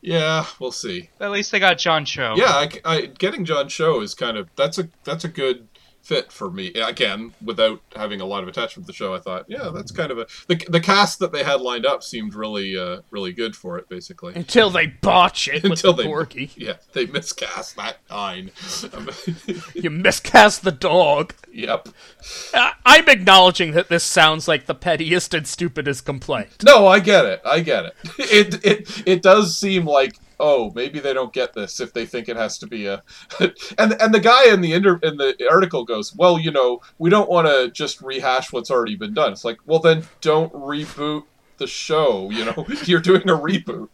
yeah, we'll see. At least they got John Cho. Yeah, I, I- getting John Cho is kind of that's a that's a good fit for me. Again, without having a lot of attachment to the show, I thought, yeah, that's kind of a the, the cast that they had lined up seemed really uh, really good for it. Basically, Until they botch it until with they the corgi. yeah they miscast that nine. Um, You miscast the dog. yep. I- I'm acknowledging that this sounds like the pettiest and stupidest complaint. No, I get it. I get it. It it it does seem like oh maybe they don't get this if they think it has to be a and and the guy in the inter, in the article goes well you know we don't want to just rehash what's already been done. It's like well then don't reboot the show. You know you're doing a reboot.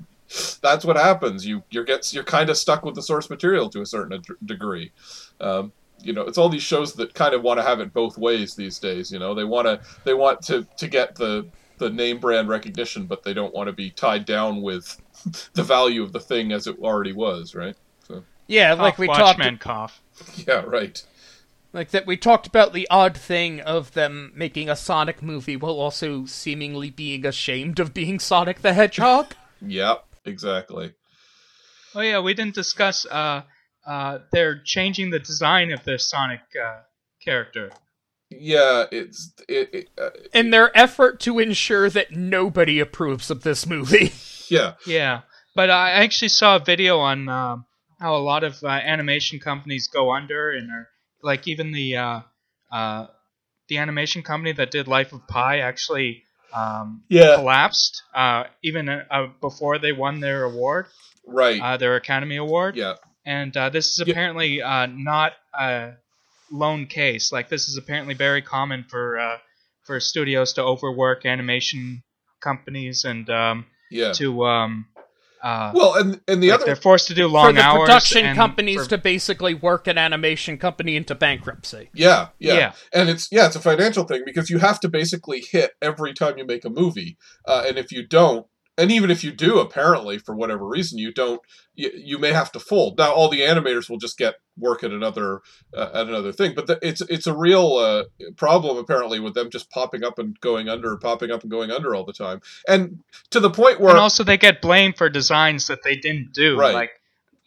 That's what happens. You you're gets you're kind of stuck with the source material to a certain d- degree. Um, you know, it's all these shows that kind of want to have it both ways these days. You know, they want to they want to to get the the name brand recognition, but they don't want to be tied down with the value of the thing as it already was, right? So Yeah, like Cough, we talked Watchmen cough. yeah, right. like that we talked about the odd thing of them making a Sonic movie while also seemingly being ashamed of being Sonic the Hedgehog. Yep, exactly. Oh yeah, we didn't discuss. Uh, uh, they're changing the design of their Sonic uh, character. Yeah, it's it, it uh, in their effort to ensure that nobody approves of this movie. yeah. Yeah, but I actually saw a video on um, how a lot of uh, animation companies go under, and are like even the uh, uh, the animation company that did Life of Pi actually um, Yeah. collapsed uh, even uh, uh, before they won their award, Right. uh, their Academy Award. yeah. and uh, this is Yeah. apparently uh, not a lone case. Like this is apparently very common for uh, for studios to overwork animation companies and um, Yeah. to um, Uh, Well, and and the like other they're forced to do For long the hours. production and companies for- to basically work an animation company into bankruptcy. Yeah, yeah, Yeah. and it's yeah, it's a financial thing because you have to basically hit every time you make a movie, uh, and if you don't, and even if you do, apparently for whatever reason you don't, you, you may have to fold. Now all the animators will just get work at another uh, at another thing, but the, it's it's a real uh, problem apparently with them just popping up and going under, popping up and going under all the time, and to the point where and also they get blamed for designs that they didn't do. Right. Like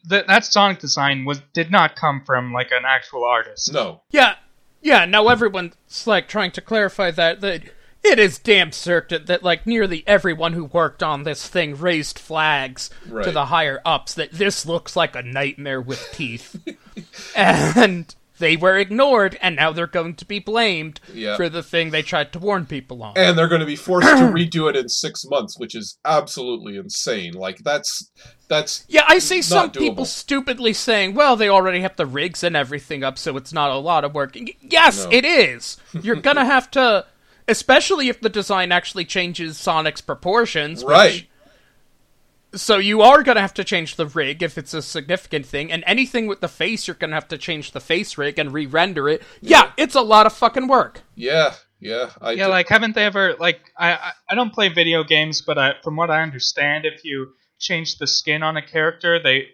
th- that Sonic design was did not come from like an actual artist. no, Yeah, yeah. Now everyone's like trying to clarify that that it is damn certain that like nearly everyone who worked on this thing raised flags to the higher ups that this looks like a nightmare with teeth, and they were ignored, and now they're going to be blamed Yeah. for the thing they tried to warn people on. and they're going to be forced to redo it in six months, which is absolutely insane. Like that's that's Yeah, I see some not people stupidly saying, well, they already have the rigs and everything up, so it's not a lot of work. Yes, No. it is. You're gonna have to, especially if the design actually changes Sonic's proportions. which- right. so you are gonna have to change the rig if it's a significant thing, and anything with the face, you're gonna have to change the face rig and re-render it. Yeah, it's a lot of fucking work. Yeah, yeah. I Yeah, do- like haven't they ever like I I, I don't play video games, but I, from what I understand, if you change the skin on a character, they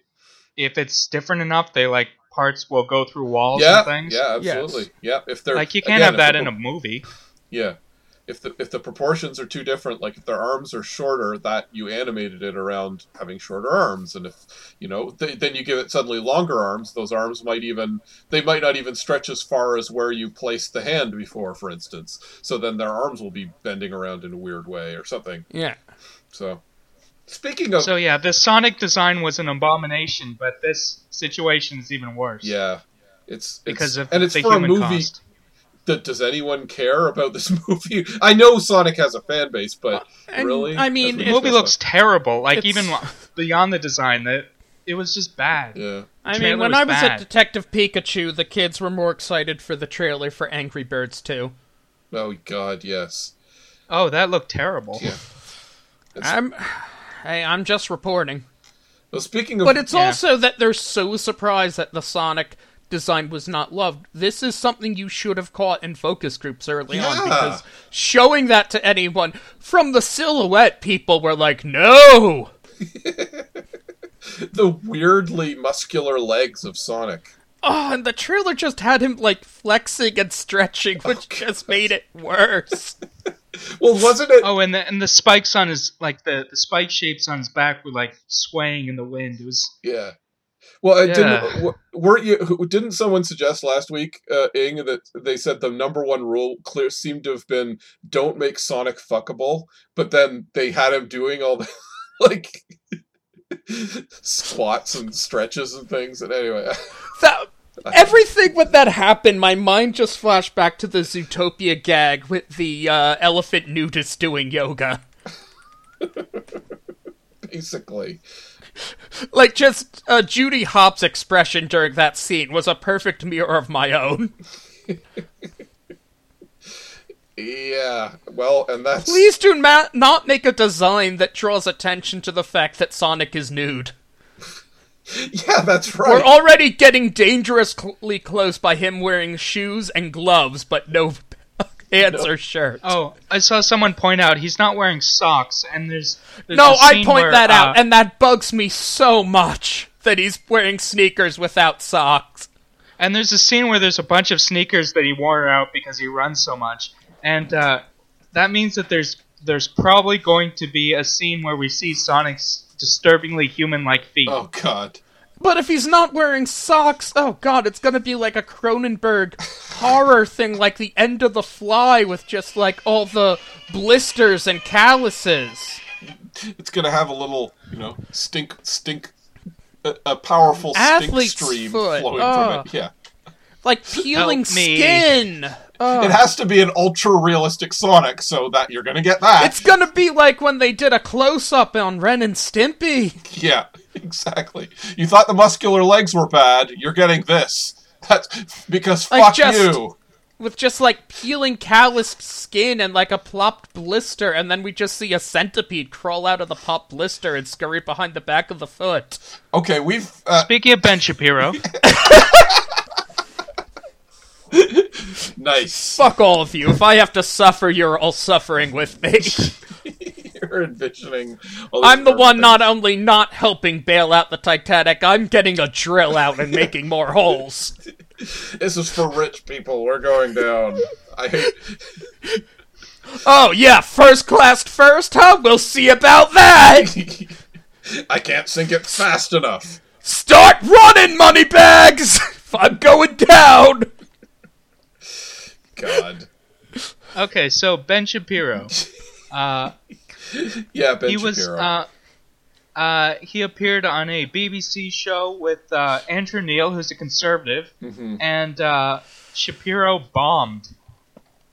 if it's different enough, they like parts will go through walls yeah, and things. yeah, absolutely. Yeah, if they're Like you can't again, have that the in a movie. Yeah. If the if the proportions are too different, like if their arms are shorter, that you animated it around having shorter arms, and if you know, th- then you give it suddenly longer arms. Those arms might even they might not even stretch as far as where you placed the hand before, for instance. So then their arms will be bending around in a weird way or something. Yeah. So, speaking of So yeah, the Sonic design was an abomination, but this situation is even worse. yeah, it's, it's Because of and it's the for a human movie. cost. That does anyone care about this movie? I know Sonic has a fan base, but And, really, I mean, The movie it's looks terrible. Like It's- even beyond the design, that it was just bad. yeah. I mean, when was I was bad. at Detective Pikachu, the kids were more excited for the trailer for Angry Birds 2. Oh God, yes. Oh, that looked terrible. Yeah. It's- I'm, hey, I'm just reporting. Well, speaking of, But it's Yeah. also that they're so surprised that the Sonic design was not loved. This is something you should have caught in focus groups early on because showing that to anyone from the silhouette, people were like, "No." the weirdly muscular legs of Sonic. Oh, and the trailer just had him like flexing and stretching, oh, which just made it worse. Well, wasn't it? Oh, and the and the spikes on his like the the spike shapes on his back were like swaying in the wind. It was Yeah. Well, it Yeah. didn't. Weren't you? Didn't someone suggest last week, uh, Ing, that they said the number one rule clear seemed to have been don't make Sonic fuckable, but then they had him doing all the like squats and stretches and things. And anyway, That everything when that happened, my mind just flashed back to the Zootopia gag with the uh, elephant nudist doing yoga. basically, Like just uh, Judy Hopps' expression during that scene was a perfect mirror of my own. yeah. Well, and that's Please do ma- not make a design that draws attention to the fact that Sonic is nude. yeah, that's right. We're already getting dangerously close by him wearing shoes and gloves, but no pants or shirt. oh I saw someone point out he's not wearing socks and there's, there's no, I point where, that out, uh, and that bugs me so much that he's wearing sneakers without socks. And there's a scene where there's a bunch of sneakers that he wore out because he runs so much, and uh, that means that there's there's probably going to be a scene where we see Sonic's disturbingly human-like feet. oh God. But if he's not wearing socks, oh god, it's gonna be like a Cronenberg horror thing, like the end of the fly with just like all the blisters and calluses. It's gonna have a little, you know, stink, stink, a, a powerful Athlete's stink stream foot. flowing Ugh. from it. Yeah, Like peeling Help skin. Oh. it has to be an ultra realistic Sonic, so that you're gonna get that. It's gonna be like when they did a close up on Ren and Stimpy. yeah, exactly. You thought the muscular legs were bad. You're getting this. That's because Like fuck just- you. with just like peeling calloused skin and like a plopped blister, and then we just see a centipede crawl out of the pop blister and scurry behind the back of the foot. Okay, we've uh, Speaking of Ben Shapiro, nice. Fuck all of you. If I have to suffer, you're all suffering with me. You're envisioning. all I'm the one perfect- not only not helping bail out the Titanic, I'm getting a drill out and making more holes. This is for rich people. We're going down. I hate. Oh yeah, first class first, huh? We'll see about that. I can't sink it fast enough. Start running, moneybags. I'm going down. God. okay, so Ben Shapiro, uh, Yeah, Ben he was uh, uh, he appeared on a BBC show with uh, Andrew Neil, who's a conservative, Mhm. and uh, Shapiro bombed.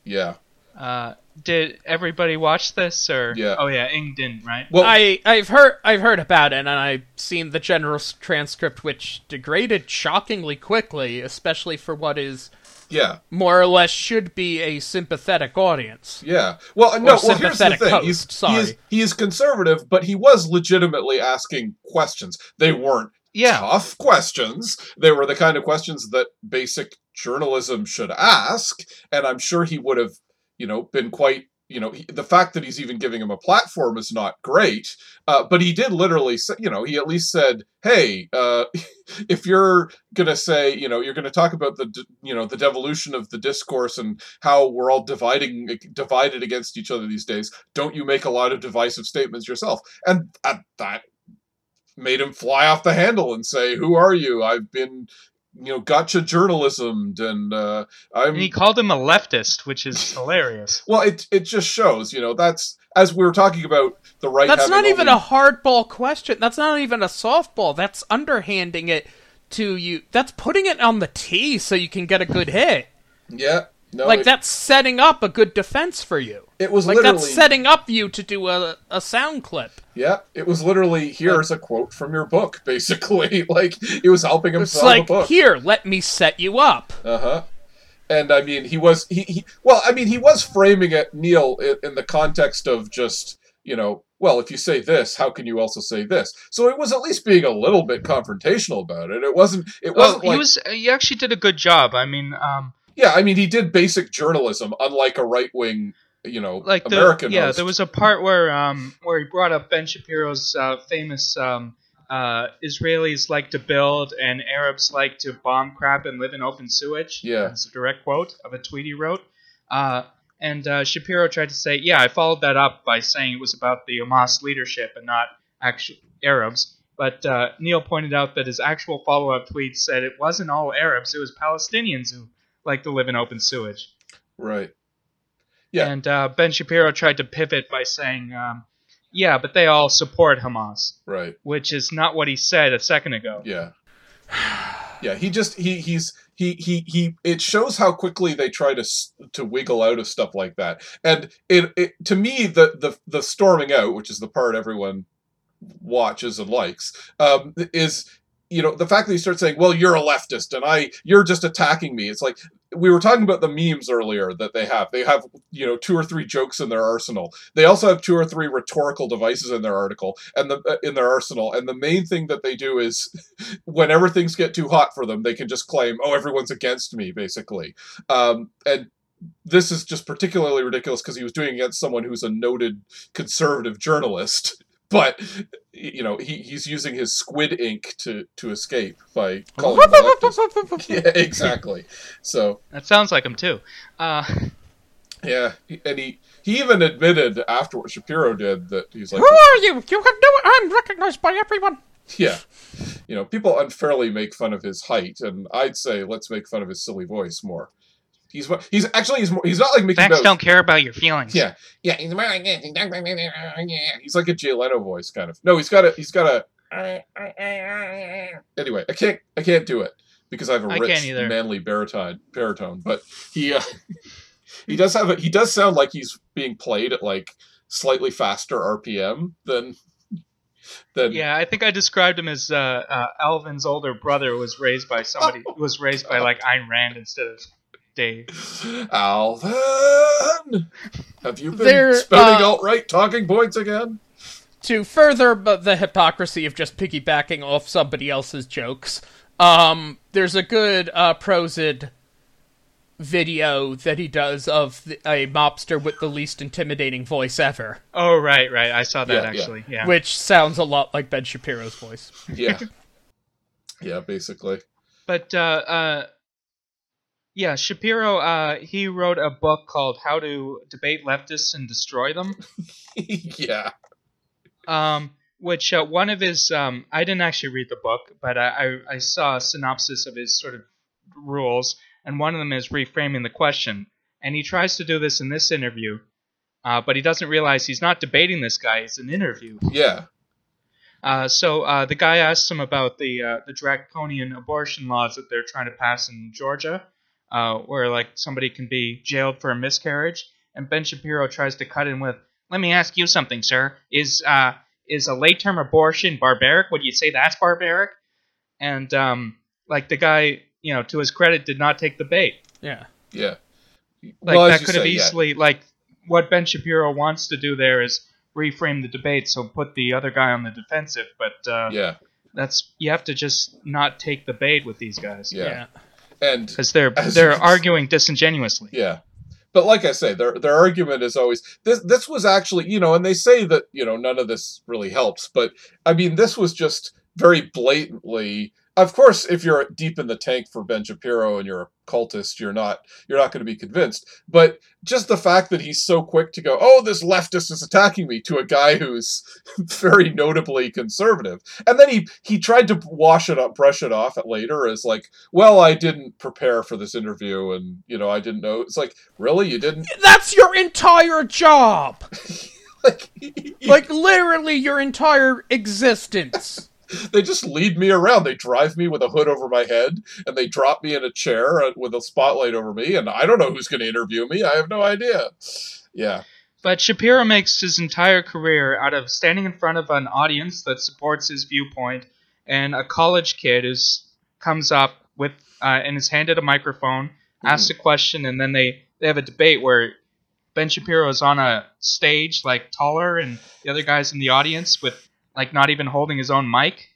Yeah. Uh, did everybody watch this or? Yeah. Oh yeah, Ing didn't, right? Well, I I've heard I've heard about it and I've seen the general transcript, which degraded shockingly quickly, especially for what is yeah. more or less should be a sympathetic audience. Yeah. Well, no. Well, here's the thing. host, He's, he sorry. is he is conservative, but he was legitimately asking questions. They weren't yeah. tough questions. They were the kind of questions that basic journalism should ask, and I'm sure he would have, you know, been quite. You know, he, the fact that he's even giving him a platform is not great, uh, but he did literally say, you know, he at least said, "Hey, uh, if you're gonna say, you know, you're gonna talk about the, you know, the devolution of the discourse and how we're all dividing, divided against each other these days, don't you make a lot of divisive statements yourself?" And at that made him fly off the handle and say, "Who are you? I've been, you know, gotcha journalismed, and uh, I'm." And he called him a leftist, which is hilarious. well, it it just shows, you know, that's as we were talking about the right. That's not even only- a hardball question. That's not even a softball. That's underhanding it to you. That's putting it on the tee so you can get a good hit. yeah. No, Like it, that's setting up a good defense for you. It was Like literally that's setting up you to do a a sound clip. Yeah, it was literally here's a quote from your book, basically. like it was helping him It's sell like the book. here, let me set you up. Uh huh. And I mean, he was he, he well, I mean, he was framing it, Neil, in, in the context of just you know, well, if you say this, how can you also say this? So it was at least being a little bit confrontational about it. It wasn't. It wasn't he like was. He actually did a good job. I mean, um, yeah. I mean, he did basic journalism, unlike a right wing, you know, like the American. yeah, host. there was a part where um where he brought up Ben Shapiro's uh, famous um uh Israelis like to build and Arabs like to bomb crap and live in open sewage. Yeah. that's a direct quote of a tweet he wrote. Uh, and uh, Shapiro tried to say, yeah, I followed that up by saying it was about the Hamas leadership and not actual Arabs. But uh, Neil pointed out that his actual follow-up tweet said it wasn't all Arabs; it was Palestinians who like to live in open sewage. right. Yeah. And uh, Ben Shapiro tried to pivot by saying, um, "Yeah, but they all support Hamas," Right. which is not what he said a second ago. Yeah. Yeah, he just he he's he he he it shows how quickly they try to to wiggle out of stuff like that. And it, it to me the the the storming out, which is the part everyone watches and likes, um is you know the fact that he starts saying, "Well, you're a leftist and I you're just attacking me." It's like we were talking about the memes earlier that they have. They have, you know, two or three jokes in their arsenal. They also have two or three rhetorical devices in their article and the uh, in their arsenal. And the main thing that they do is whenever things get too hot for them, they can just claim, "Oh, everyone's against me," basically. Um, and this is just particularly ridiculous because he was doing it against someone who's a noted conservative journalist. But you know, he, he's using his squid ink to to escape by calling him. Yeah, exactly. So That sounds like him too. Uh, yeah, and he he even admitted after what Shapiro did that he's like, Who are you? You can do it. I'm recognized by everyone. yeah, you know, people unfairly make fun of his height, and I'd say let's make fun of his silly voice more. He's he's actually he's more, he's not like Mickey facts Mouse. don't care about your feelings. Yeah, yeah, he's more like. He's like a Jay Leno voice, kind of. No, he's got a he's got a. Anyway, I can't I can't do it because I have a I rich manly baritone baritone. But he uh, he does have a, he does sound like he's being played at like slightly faster RPM than than Yeah, I think I described him as uh, uh, Alvin's older brother was raised by somebody who was raised by like Ayn Rand instead of Dave. Alvin, have you been There, spouting uh, alt right talking points again? to further the hypocrisy of just piggybacking off somebody else's jokes, um, there's a good uh, Prosid video that he does of the, a mobster with the least intimidating voice ever, Oh right, right. I saw that Yeah, yeah. actually. Yeah. which sounds a lot like Ben Shapiro's voice. Yeah, yeah, basically. But uh, uh, yeah, Shapiro. Uh, he wrote a book called "How to Debate Leftists and Destroy Them." yeah, um, which uh, one of his um, I didn't actually read the book, but I, I I saw a synopsis of his sort of rules, and one of them is reframing the question, and he tries to do this in this interview, uh, but he doesn't realize he's not debating this guy; it's an interview. yeah, Uh, so uh, the guy asks him about the uh, the draconian abortion laws that they're trying to pass in Georgia, uh, where like somebody can be jailed for a miscarriage, and Ben Shapiro tries to cut in with, "Let me ask you something, sir. Is uh, is a late term abortion barbaric? Would you say that's barbaric?" And um, like the guy, you know, to his credit, did not take the bait. Yeah. yeah. Like Well, that could have say, yeah. easily like what Ben Shapiro wants to do there is reframe the debate, so put the other guy on the defensive, but. Uh, Yeah, that's you have to just not take the bait with these guys yeah, Yeah. And because they're As they're you can s- arguing disingenuously. Yeah. But like I say, their their argument is always this this was actually, you know, and they say that, you know, none of this really helps, but I mean this was just very blatantly of course, if you're deep in the tank for Ben Shapiro and you're a cultist, you're not you're not going to be convinced. But just the fact that he's so quick to go, "Oh, this leftist is attacking me," to a guy who's very notably conservative, and then he he tried to wash it up, brush it off at later as like, "Well, I didn't prepare for this interview, and you know, I didn't know." It's like, really, you didn't? That's your entire job! Like, like, literally your entire existence. They just lead me around. They drive me with a hood over my head, and they drop me in a chair uh, with a spotlight over me, and I don't know who's going to interview me. I have no idea. Yeah, But Shapiro makes his entire career out of standing in front of an audience that supports his viewpoint, and a college kid who's comes up with uh, and is handed a microphone, asks a question, and then they they have a debate where Ben Shapiro is on a stage like taller, and the other guy's in the audience with like not even holding his own mic.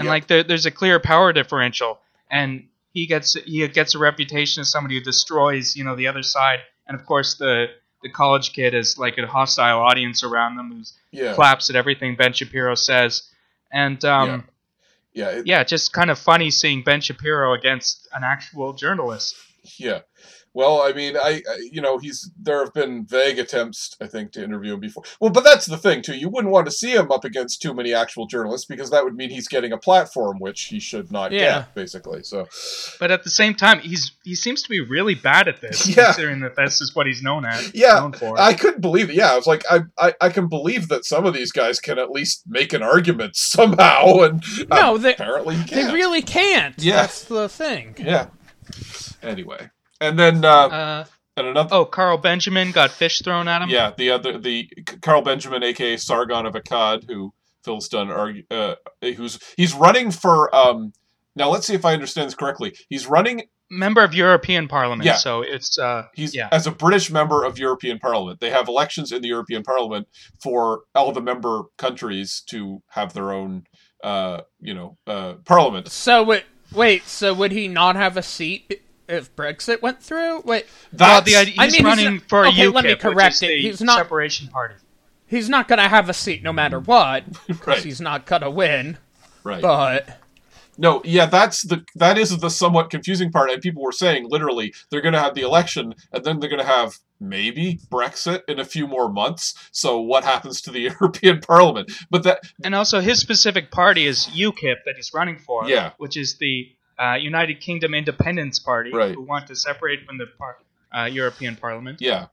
and like there, there's a clear power differential. And he gets he gets a reputation as somebody who destroys you know the other side. And of course the the college kid is like a hostile audience around them who yeah, claps at everything ben shapiro says. And um yeah, it- yeah, just kind of funny seeing ben shapiro against an actual journalist. Yeah. Well, I mean, I, I you know he's there have been vague attempts I think to interview him before. Well, but that's the thing too. You wouldn't want to see him up against too many actual journalists because that would mean he's getting a platform which he should not Yeah. get, basically. So but at the same time he's he seems to be really bad at this Yeah. considering that this is what he's known at Yeah, known for I couldn't believe it. Yeah, I was like, I, I, I can believe that some of these guys can at least make an argument somehow, and uh, No, they, apparently they can't. really can't. Yeah. That's the thing. yeah. Anyway, and then uh, uh, and another. oh carl benjamin got fish thrown at him Yeah, the other the Carl Benjamin, aka Sargon of Akkad, who Phil's done argue, uh, who's he's running for. Um, now let's see if I understand this correctly. He's running. member of european parliament Yeah. so it's uh He's yeah as a British member of European Parliament. They have elections in the European Parliament for all the member countries to have their own, uh, you know, uh, parliament. So, wait, wait, so would he not have a seat if Brexit went through? Wait, well, That's the idea, he's I mean, he's running not- for okay, UKIP, let me which correct is it. He's not- separation party. he's not gonna have a seat no matter what, because right, he's not gonna win, right. but. No, yeah, that's the that is the somewhat confusing part. And people were saying literally they're going to have the election, and then they're going to have maybe Brexit in a few more months. So what happens to the European Parliament? But that And also, his specific party is UKIP that he's running for, Yeah. which is the uh, United Kingdom Independence Party, Right. who want to separate from the par- uh, European Parliament. yeah,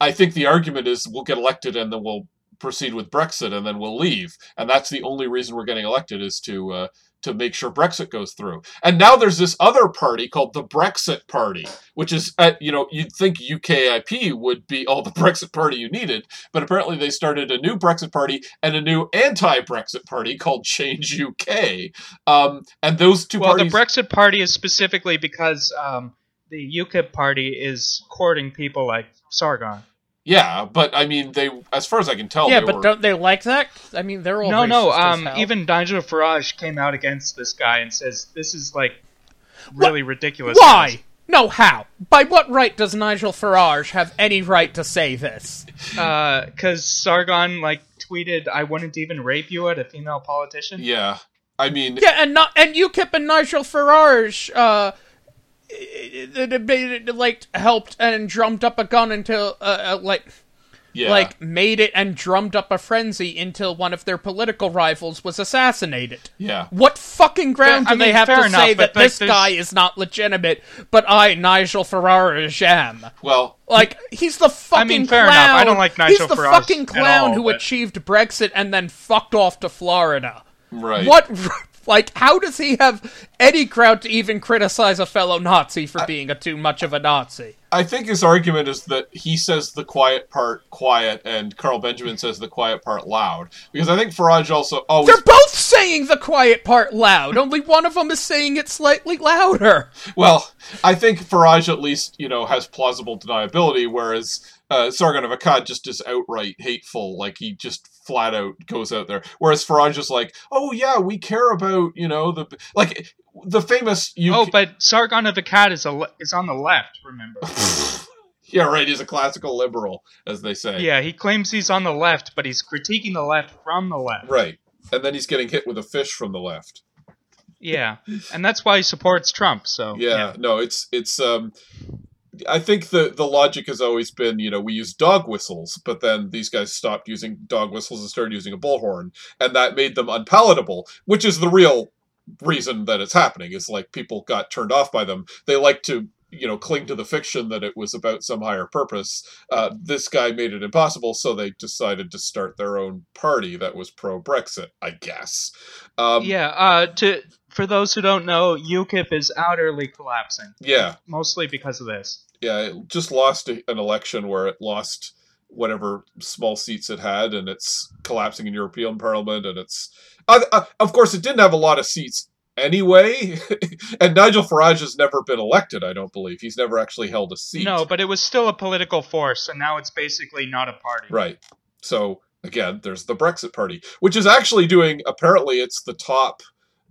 I think the argument is we'll get elected and then we'll proceed with Brexit and then we'll leave, and that's the only reason we're getting elected is to. Uh, to make sure Brexit goes through, and now there's this other party called the Brexit Party, which is, at, you know, you'd think UKIP would be all the Brexit Party you needed, but apparently they started a new Brexit Party and a new anti-Brexit Party called Change UK, um, and those two Well, parties. the Brexit Party is specifically because um, the UKIP party is courting people like Sargon. Yeah, but I mean, they as far as I can tell, yeah, they but were, don't they like that? I mean, they're all No, no. racist as Um, hell. even Nigel Farage came out against this guy and says this is like really ridiculous. why? No, how? By what right does Nigel Farage have any right to say this? Because Sargon like tweeted, "I wouldn't even rape you" at a female politician. yeah. I mean, Yeah, and not and UKIP and Nigel Farage, uh, it, it, like helped and drummed up a gun until, uh, uh, like, yeah, like made it and drummed up a frenzy until one of their political rivals was assassinated. yeah. What fucking ground Fair- do I they mean, have to enough, say that this guy is not legitimate, but I, Nigel Farage, am? Well, Like he's the fucking I mean, fair clown. enough. I don't like Nigel. He's the Farage fucking clown all, who but- achieved Brexit and then fucked off to Florida. right. What? Like, how does he have any ground to even criticize a fellow Nazi for being a too much of a Nazi? I think his argument is that he says the quiet part quiet, and Carl Benjamin says the quiet part loud. Because I think Farage also always They're both saying the quiet part loud. Only one of them is saying it slightly louder. Well, I think Farage at least, you know, has plausible deniability, whereas uh, Sargon of Akkad just is outright hateful. Like, he just flat out goes out there. Whereas Farage is like, oh, yeah, we care about, you know, the. Like, the famous. You Oh, but Sargon of Akkad is a is on the left. Remember? yeah, right, he's a classical liberal, as they say. yeah, he claims he's on the left, but he's critiquing the left from the left. Right. And then he's getting hit with a fish from the left. Yeah, and that's why he supports Trump. So yeah, no it's it's um i think the the logic has always been you know we use dog whistles but then these guys stopped using dog whistles and started using a bullhorn and that made them unpalatable which is the real reason that it's happening is like people got turned off by them they like to you know cling to the fiction that it was about some higher purpose uh, this guy made it impossible so they decided to start their own party that was pro brexit i guess um, yeah. Uh, to for those who don't know, UKIP is utterly collapsing, yeah mostly because of this. Yeah, it just lost a, an election where it lost whatever small seats it had, and it's collapsing in European Parliament, and it's uh, uh, of course it didn't have a lot of seats anyway, and Nigel Farage has never been elected. I don't believe he's never actually held a seat. No, but it was still a political force, and now it's basically not a party. right. So again, there's the Brexit Party, which is actually doing. Apparently, it's the top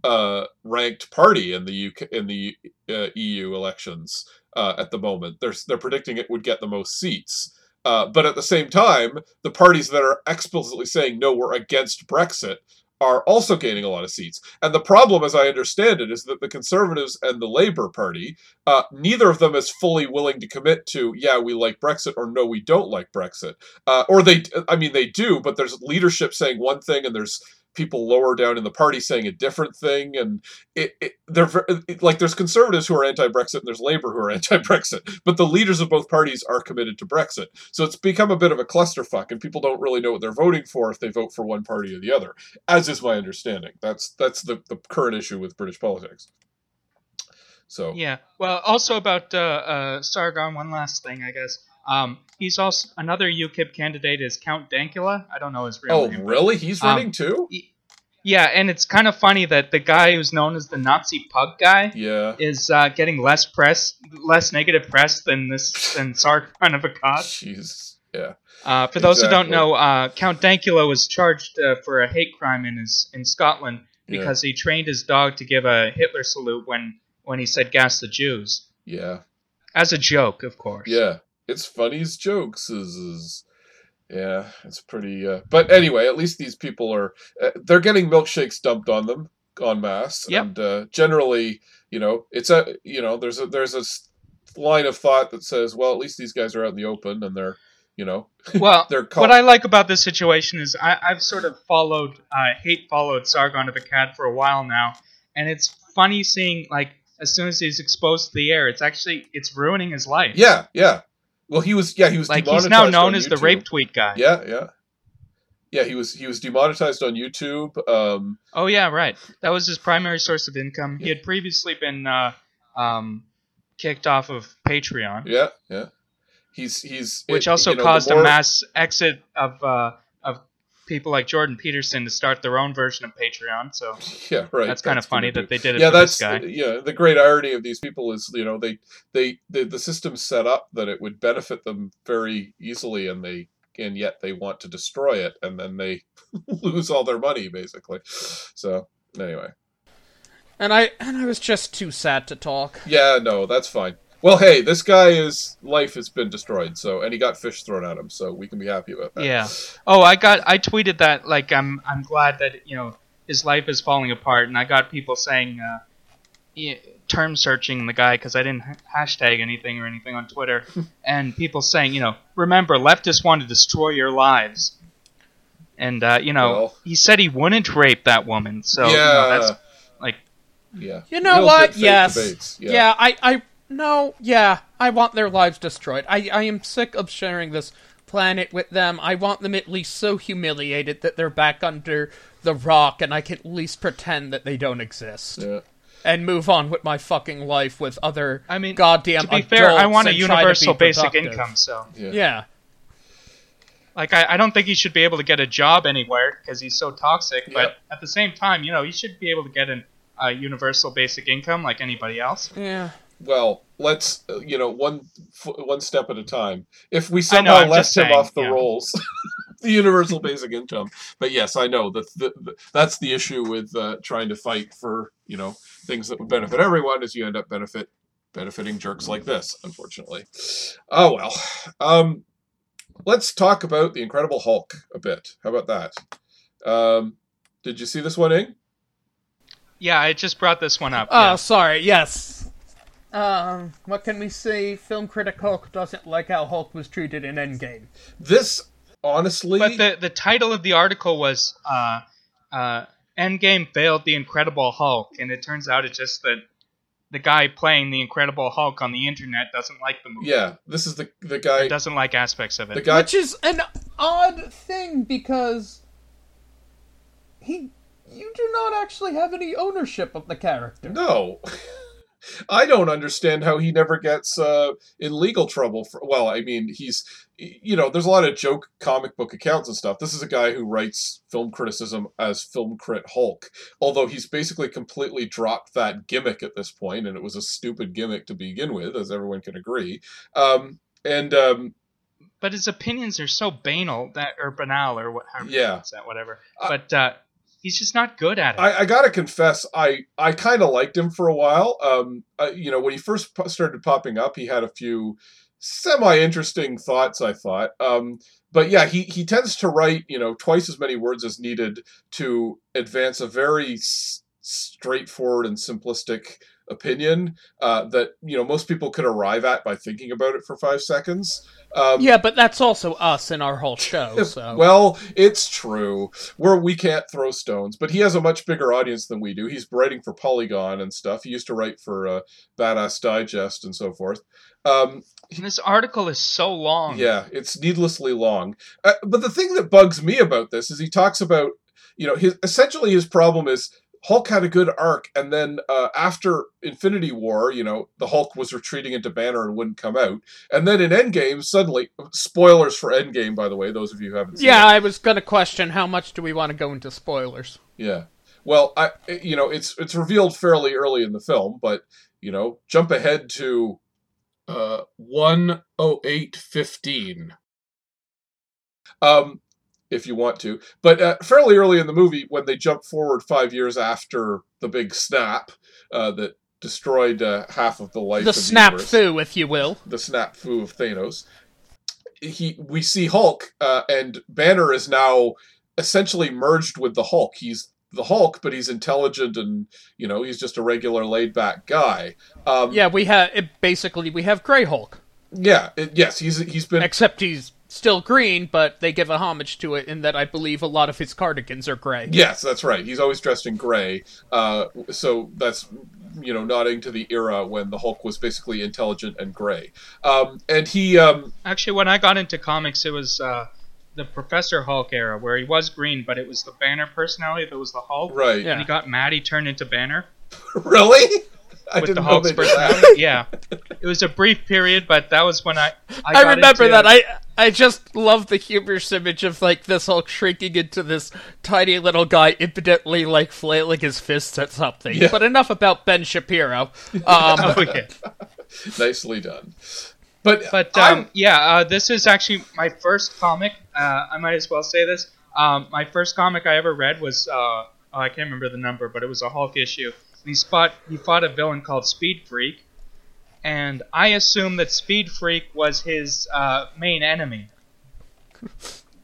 uh, ranked party in the UK in the uh, EU elections uh, at the moment. They're they're predicting it would get the most seats. Uh, but at the same time, the parties that are explicitly saying no, we're against Brexit, are also gaining a lot of seats. And the problem, as I understand it, is that the Conservatives and the Labour Party, uh, neither of them is fully willing to commit to, yeah, we like Brexit, or no, we don't like Brexit. Uh, or they, I mean, they do, but there's leadership saying one thing, and there's people lower down in the party saying a different thing, and it, it they're it, like there's conservatives who are anti-Brexit and there's Labour who are anti-Brexit, but the leaders of both parties are committed to Brexit. So it's become a bit of a clusterfuck, and people don't really know what they're voting for if they vote for one party or the other. As is my understanding. That's that's the the current issue with British politics. So Yeah. Well, also about uh, uh, Sargon, one last thing, I guess. Um, he's also another UKIP candidate is Count Dankula. I don't know his real oh name. really? He's Um, running too? Yeah, and it's kind of funny that the guy who's known as the Nazi pug guy Yeah. is uh, getting less press, less negative press than this than Sargon of Akkad. Jeez. Yeah. Uh, for those who don't know, uh, Count Dankula was charged uh, for a hate crime in his in Scotland Yeah. because he trained his dog to give a Hitler salute when when he said "gas the Jews" Yeah. as a joke, of course. Yeah, it's funny's jokes is, is yeah, it's pretty. Uh, but anyway, at least these people are uh, they're getting milkshakes dumped on them en masse, Yep. and uh, generally, you know, it's a you know there's a there's a line of thought that says, well, at least these guys are out in the open and they're you know Well, they're what I like about this situation is I, I've sort of followed, uh, hate followed Sargon of the Akkad for a while now, and it's funny seeing like as soon as he's exposed to the air, it's actually it's ruining his life. yeah yeah. Well, he was yeah he was like he's now known as the rape tweet guy. Yeah, yeah. Yeah, he was he was demonetized on YouTube. Um, Oh yeah, right. That was his primary source of income. He had previously been uh, um, kicked off of Patreon, yeah, yeah. He's he's which it- also you know, caused more- a mass exit of uh, people like Jordan Peterson to start their own version of Patreon. So Yeah, right. that's kind of funny that they did it yeah, for this that's guy. yeah. The great irony of these people is, you know, they they the, the system's set up that it would benefit them very easily, and they and yet they want to destroy it, and then they lose all their money basically. So anyway, And I and I was just too sad to talk. yeah, no, that's fine. Well, hey, this guy is life has been destroyed, so and he got fish thrown at him, so we can be happy about that. Yeah. Oh, I got I tweeted that like I'm I'm glad that you know his life is falling apart, and I got people saying uh, yeah, term searching the guy because I didn't hashtag anything or anything on Twitter, and people saying you know remember leftists want to destroy your lives, and uh, you know Well. he said he wouldn't rape that woman, so yeah, you know, that's like yeah. You know Real what? Yes. debates, Yeah. I I no, yeah. I want their lives destroyed. I I am sick of sharing this planet with them. I want them at least so humiliated that they're back under the rock and I can at least pretend that they don't exist. yeah. And move on with my fucking life with other I mean goddamn to be fair, I want a and try to be universal basic income, so Yeah. Yeah. like I, I don't think he should be able to get a job anywhere because he's so toxic. Yep. But at the same time, you know, he should be able to get an, a universal basic income like anybody else. Yeah. well, let's uh, you know one one step at a time. If we I know, somehow I'm left him saying, off the yeah. rolls, the universal basic income. But yes, I know that the, the, that's the issue with uh, trying to fight for you know things that would benefit everyone, is you end up benefit benefiting jerks like this. Unfortunately. Oh well. Um, let's talk about the Incredible Hulk a bit. How about that? Um, did you see this one, Ing? Yeah, I just brought this one up. Oh, yeah. sorry. Yes. Um, what can we say? Film critic Hulk doesn't like how Hulk was treated in Endgame. This honestly, But the the title of the article was uh, uh, "Endgame failed the Incredible Hulk," and it turns out it's just that the guy playing the Incredible Hulk on the internet doesn't like the movie. yeah, this is the the guy. Or doesn't like aspects of it. The guy Which is an odd thing because he you do not actually have any ownership of the character. No. I don't understand how he never gets uh, in legal trouble. For, well, I mean, he's, you know, there's a lot of joke comic book accounts and stuff. This is a guy who writes film criticism as Film Crit Hulk, although he's basically completely dropped that gimmick at this point, and it was a stupid gimmick to begin with, as everyone can agree. Um, and um, but his opinions are so banal that or banal or what however Yeah. that whatever. Uh, but uh, he's just not good at it. I, I gotta confess, I I kind of liked him for a while. Um, uh, you know, when he first started popping up, he had a few semi-interesting thoughts. I thought, um, but yeah, he he tends to write you know twice as many words as needed to advance a very s- straightforward and simplistic opinion uh, that you know most people could arrive at by thinking about it for five seconds. Um, Yeah, but that's also us in our whole show, so well, it's true. Where we can't throw stones, but he has a much bigger audience than we do. He's writing for Polygon and stuff. He used to write for uh, Badass Digest and so forth. Um, And this article is so long. yeah, it's needlessly long. Uh, but the thing that bugs me about this is he talks about, you know, his essentially his problem is Hulk had a good arc, and then uh, after Infinity War, you know, the Hulk was retreating into Banner and wouldn't come out, and then in Endgame, suddenly, spoilers for Endgame, by the way, those of you who haven't seen yeah, it. I was gonna question how much do we want to go into spoilers. Yeah. Well, I you know, it's it's revealed fairly early in the film, but you know, jump ahead to uh 10815. Um if you want to. But uh, fairly early in the movie when they jump forward 5 years after the big snap uh that destroyed uh, half of the life The of snap universe through, if you will. the snap foo of Thanos. He we see Hulk uh, and Banner is now essentially merged with the Hulk. He's the Hulk, but he's intelligent and you know he's just a regular laid back guy. Um, Yeah, we have basically we have Grey Hulk, yeah, it- yes, he's he's been except he's still green, but they give a homage to it in that I believe a lot of his cardigans are gray. yes, that's right. He's always dressed in gray. Uh, so that's you know nodding to the era when the Hulk was basically intelligent and gray. Um, and he um, Actually, when I got into comics, it was uh, the Professor Hulk era where he was green, but it was the Banner personality that was the Hulk. right Yeah. And he got mad, he turned into Banner. really I with the didn't know Hulk's they that. personality. yeah, it was a brief period, but that was when I I, I, got remember into- that. I I just love the humorous image of like this Hulk shrinking into this tiny little guy, impotently like flailing his fists at something. Yeah. But enough about Ben Shapiro. Um, Oh yeah. Nicely done. But But um, yeah, uh, this is actually my first comic. Uh, I might as well say this. Um, my first comic I ever read was uh, oh, I can't remember the number, but it was a Hulk issue. He fought he fought a villain called Speed Freak, and I assumed that Speed Freak was his uh, main enemy.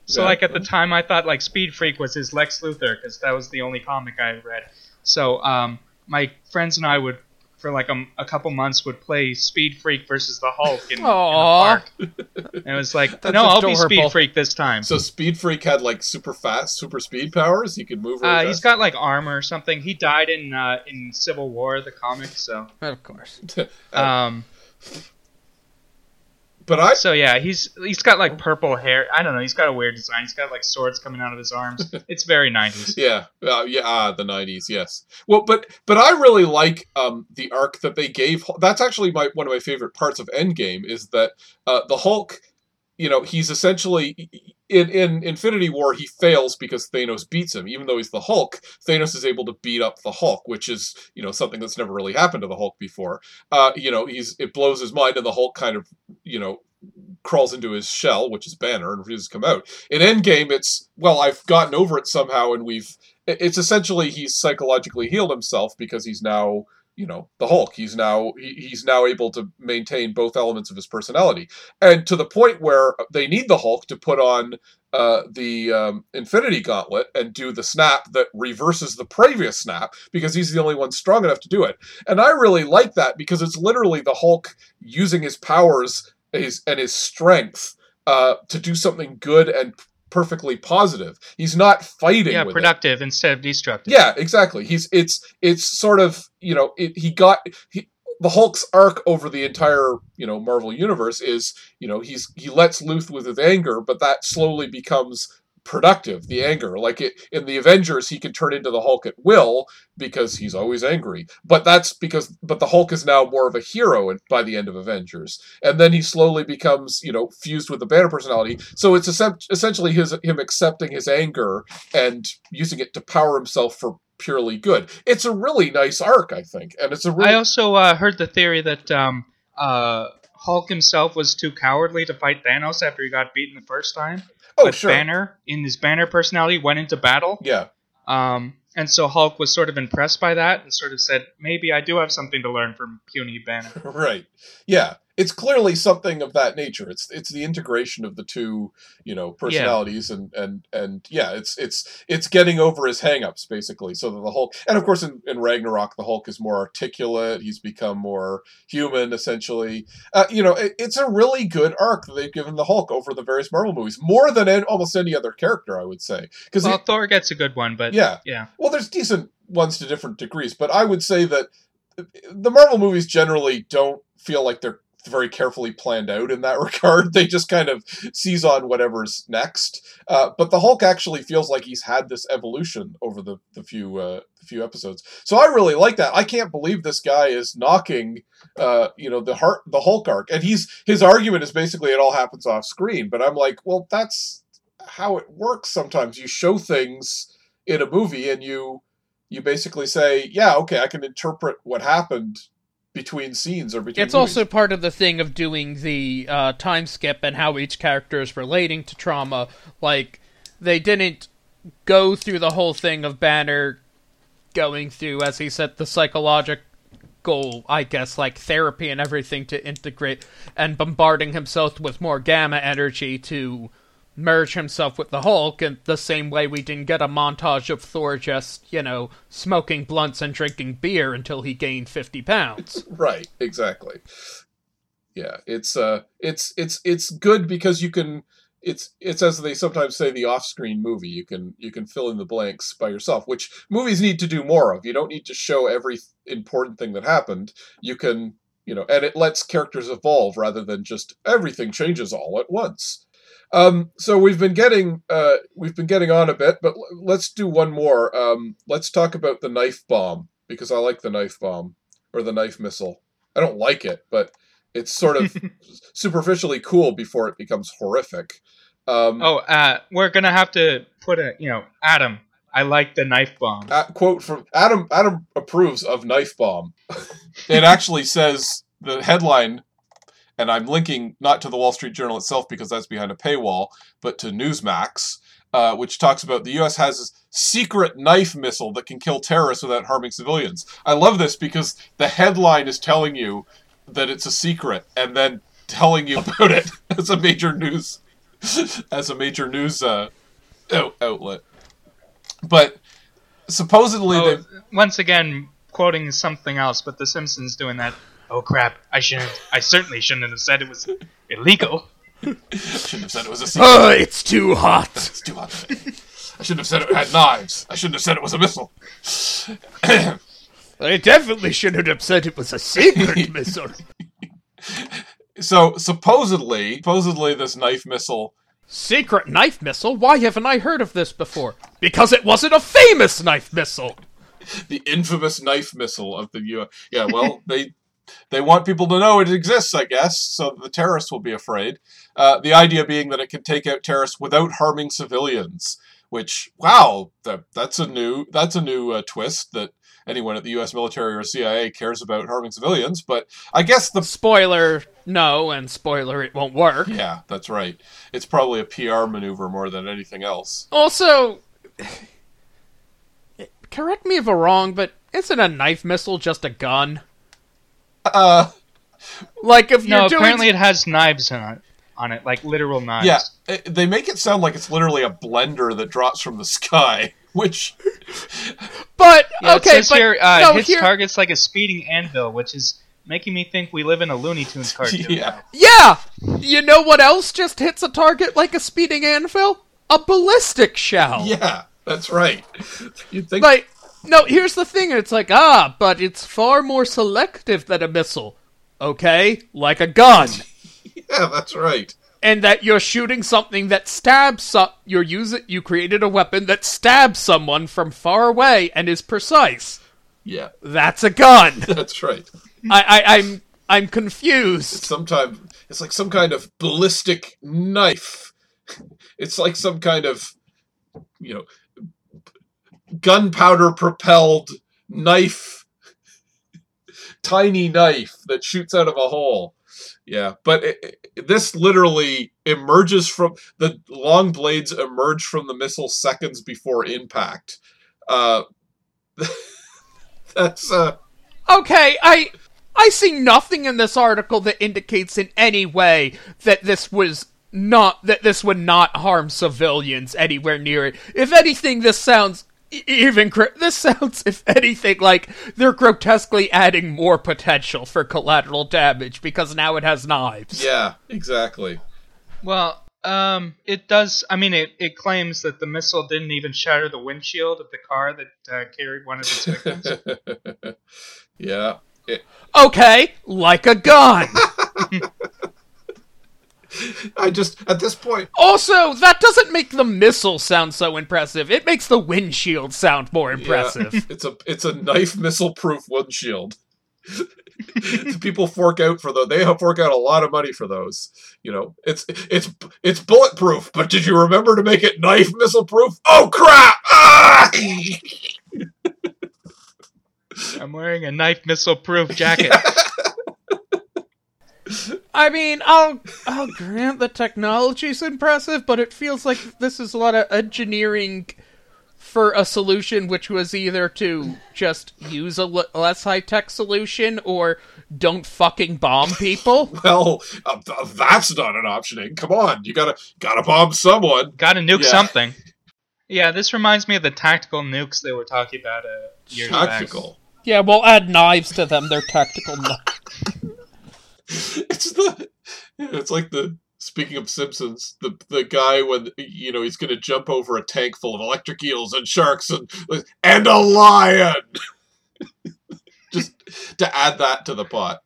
So like at the time, I thought like Speed Freak was his Lex Luthor because that was the only comic I had read. So um, my friends and I would, for like a, a couple months, would play Speed Freak versus the Hulk in, in the park. And it was like, That's no, I'll be. Speed Freak this time. so Speed Freak had like super fast, super speed powers. He could move. Really Uh, he's fast. got like armor or something. He died in uh, in Civil War, the comic. So, of course. um, But I so yeah, he's he's got like purple hair. I don't know. He's got a weird design. He's got like swords coming out of his arms. It's very 90s. Yeah, uh, yeah, ah, the '90s, yes. Well, but but I really like um, the arc that they gave. That's actually my one of my favorite parts of Endgame is that uh, the Hulk, you know, he's essentially in in Infinity War he fails because Thanos beats him. Even though he's the Hulk, Thanos is able to beat up the Hulk, which is you know something that's never really happened to the Hulk before. Uh, you know, he's it blows his mind, and the Hulk kind of you know crawls into his shell, which is Banner, and refuses to come out. In Endgame, it's well, I've gotten over it somehow, and we've. It's essentially he's psychologically healed himself because he's now, you know, the Hulk. He's now he's now able to maintain both elements of his personality, and to the point where they need the Hulk to put on uh, the um, Infinity Gauntlet and do the snap that reverses the previous snap because he's the only one strong enough to do it. And I really like that because it's literally the Hulk using his powers his, and his strength uh, to do something good and perfectly positive. He's not fighting. Yeah, with it. productive instead of destructive. Yeah, exactly. He's it's it's sort of you know it, he got he the Hulk's arc over the entire you know Marvel universe is you know he's he lets loose with his anger, but that slowly becomes productive the anger. Like it in the avengers he can turn into the hulk at will because he's always angry. But that's because but the hulk is now more of a hero by the end of avengers. And then he slowly becomes you know fused with the banner personality. So it's essentially his him accepting his anger and using it to power himself for purely good. It's a really nice arc i think and it's a really I also uh, heard the theory that um, uh, Hulk himself was too cowardly to fight Thanos after he got beaten the first time. Oh but sure Banner, in his Banner personality, went into battle. yeah Um, and so Hulk was sort of impressed by that and sort of said, maybe I do have something to learn from puny Banner. right yeah it's clearly something of that nature. It's it's the integration of the two you know personalities and and and yeah it's it's it's getting over his hangups basically. So that the hulk and of course in, in ragnarok the hulk is more articulate. He's become more human essentially. Uh, you know it, it's a really good arc that they've given the hulk over the various marvel movies more than an, almost any other character i would say. Because Well, Thor gets a good one, but yeah. yeah. well, there's decent ones to different degrees, but I would say that the Marvel movies generally don't feel like they're very carefully planned out in that regard. They just kind of seize on whatever's next. Uh, but the Hulk actually feels like he's had this evolution over the, the few uh, few episodes. So I really like that. I can't believe this guy is knocking uh, you know the heart the Hulk arc, and he's his argument is basically it all happens off screen. But I'm like, well, that's how it works. Sometimes you show things in a movie and you you basically say, yeah, okay, I can interpret what happened between scenes or between. It's movies. also part of the thing of doing the uh, time skip and how each character is relating to trauma. Like, they didn't go through the whole thing of Banner going through, as he said, the psychological, goal I guess, like therapy and everything to integrate and bombarding himself with more gamma energy to merge himself with the Hulk in the same way we didn't get a montage of Thor just, you know, smoking blunts and drinking beer until he gained 50 pounds. right, exactly. Yeah, it's uh, it's it's it's good because you can. It's it's as they sometimes say the off-screen movie. You can you can fill in the blanks by yourself, which movies need to do more of. You don't need to show every important thing that happened. You can you know, and it lets characters evolve rather than just everything changes all at once. Um, so we've been getting uh, we've been getting on a bit, but l- let's do one more. Um, let's talk about the knife bomb because I like the knife bomb. or the knife missile. I don't like it, but it's sort of superficially cool before it becomes horrific. Um, Oh, uh, we're gonna have to put a, you know, Adam. I like the knife bomb. uh, quote from Adam. Adam approves of knife bomb. it actually says the headline, and I'm linking not to the Wall Street Journal itself because that's behind a paywall, but to Newsmax, uh, which talks about the U.S. has this secret knife missile that can kill terrorists without harming civilians. I love this because the headline is telling you that it's a secret, and then telling you about it as a major news as a major news uh, outlet. But supposedly Oh, once again, quoting something else, but The Simpsons doing that. Oh crap! I shouldn't. I certainly shouldn't have said it was illegal. shouldn't have said it was a secret. Oh, it's too hot. It's too hot. I shouldn't have said it had knives. I shouldn't have said it was a missile. I definitely shouldn't have said it was a secret missile. so supposedly, supposedly this knife missile. Secret knife missile? Why haven't I heard of this before? Because it wasn't a famous knife missile. the infamous knife missile of the U. Yeah, well, they they want people to know it exists, I guess, so the terrorists will be afraid. Uh, the idea being that it can take out terrorists without harming civilians. Which, wow, that that's a new that's a new uh, twist that anyone at the U.S. military or CIA cares about harming civilians. But I guess the Spoiler, no, and spoiler, it won't work. yeah, that's right. It's probably a PR maneuver more than anything else. Also, correct me if I'm wrong, but isn't a knife missile just a gun? Uh, Like if No, you're doing apparently it has knives on it, on it, like literal knives. yeah, it- they make it sound like it's literally a blender that drops from the sky, which But Yeah, okay, it says but here uh, no, hits here, targets like a speeding anvil, which is making me think we live in a Looney Tunes cartoon. yeah. yeah. You know what else just hits a target like a speeding anvil? A ballistic shell. Yeah, that's right. You'd think Like, no, here's the thing. It's like, ah, but it's far more selective than a missile. Okay, like a gun. Yeah, that's right. and that you're shooting something that stabs some you're using you created a weapon that stabs someone from far away and is precise. Yeah, That's a gun. that's right. I, I I'm I'm confused. Sometimes it's like some kind of ballistic knife. It's like some kind of, you know, gunpowder propelled knife, tiny knife that shoots out of a hole. Yeah, but it, it- this literally emerges from the long blades emerge from the missile seconds before impact. Uh, that's uh, Okay, I I see nothing in this article that indicates in any way that this was not that this would not harm civilians anywhere near it. If anything, this sounds even this sounds if anything like they're grotesquely adding more potential for collateral damage because now it has knives. yeah, exactly. Well, um, it does. I mean, it, it claims that the missile didn't even shatter the windshield of the car that uh, carried one of its victims. yeah. It- Okay, like a gun. I just at this point, also, that doesn't make the missile sound so impressive. It makes the windshield sound more yeah, impressive. it's a it's a knife missile proof windshield. People fork out for those. They fork out a lot of money for those. You know, it's it's it's bulletproof. But did you remember to make it knife missile proof? Oh crap! Ah! I'm wearing a knife missile proof jacket. I mean, I'll I'll grant the technology's impressive, but it feels like this is a lot of engineering for a solution which was either to just use a l- less high tech solution or don't fucking bomb people. Well, uh, th- that's not an option. Come on, you gotta gotta bomb someone. Gotta nuke Yeah. something. Yeah, this reminds me of the tactical nukes they were talking about uh, years back. Tactical. yeah, we'll add knives to them. They're tactical. kn- It's the it's like the speaking of Simpsons, the the guy when you know he's gonna jump over a tank full of electric eels and sharks and and a lion. Just to add that to the pot.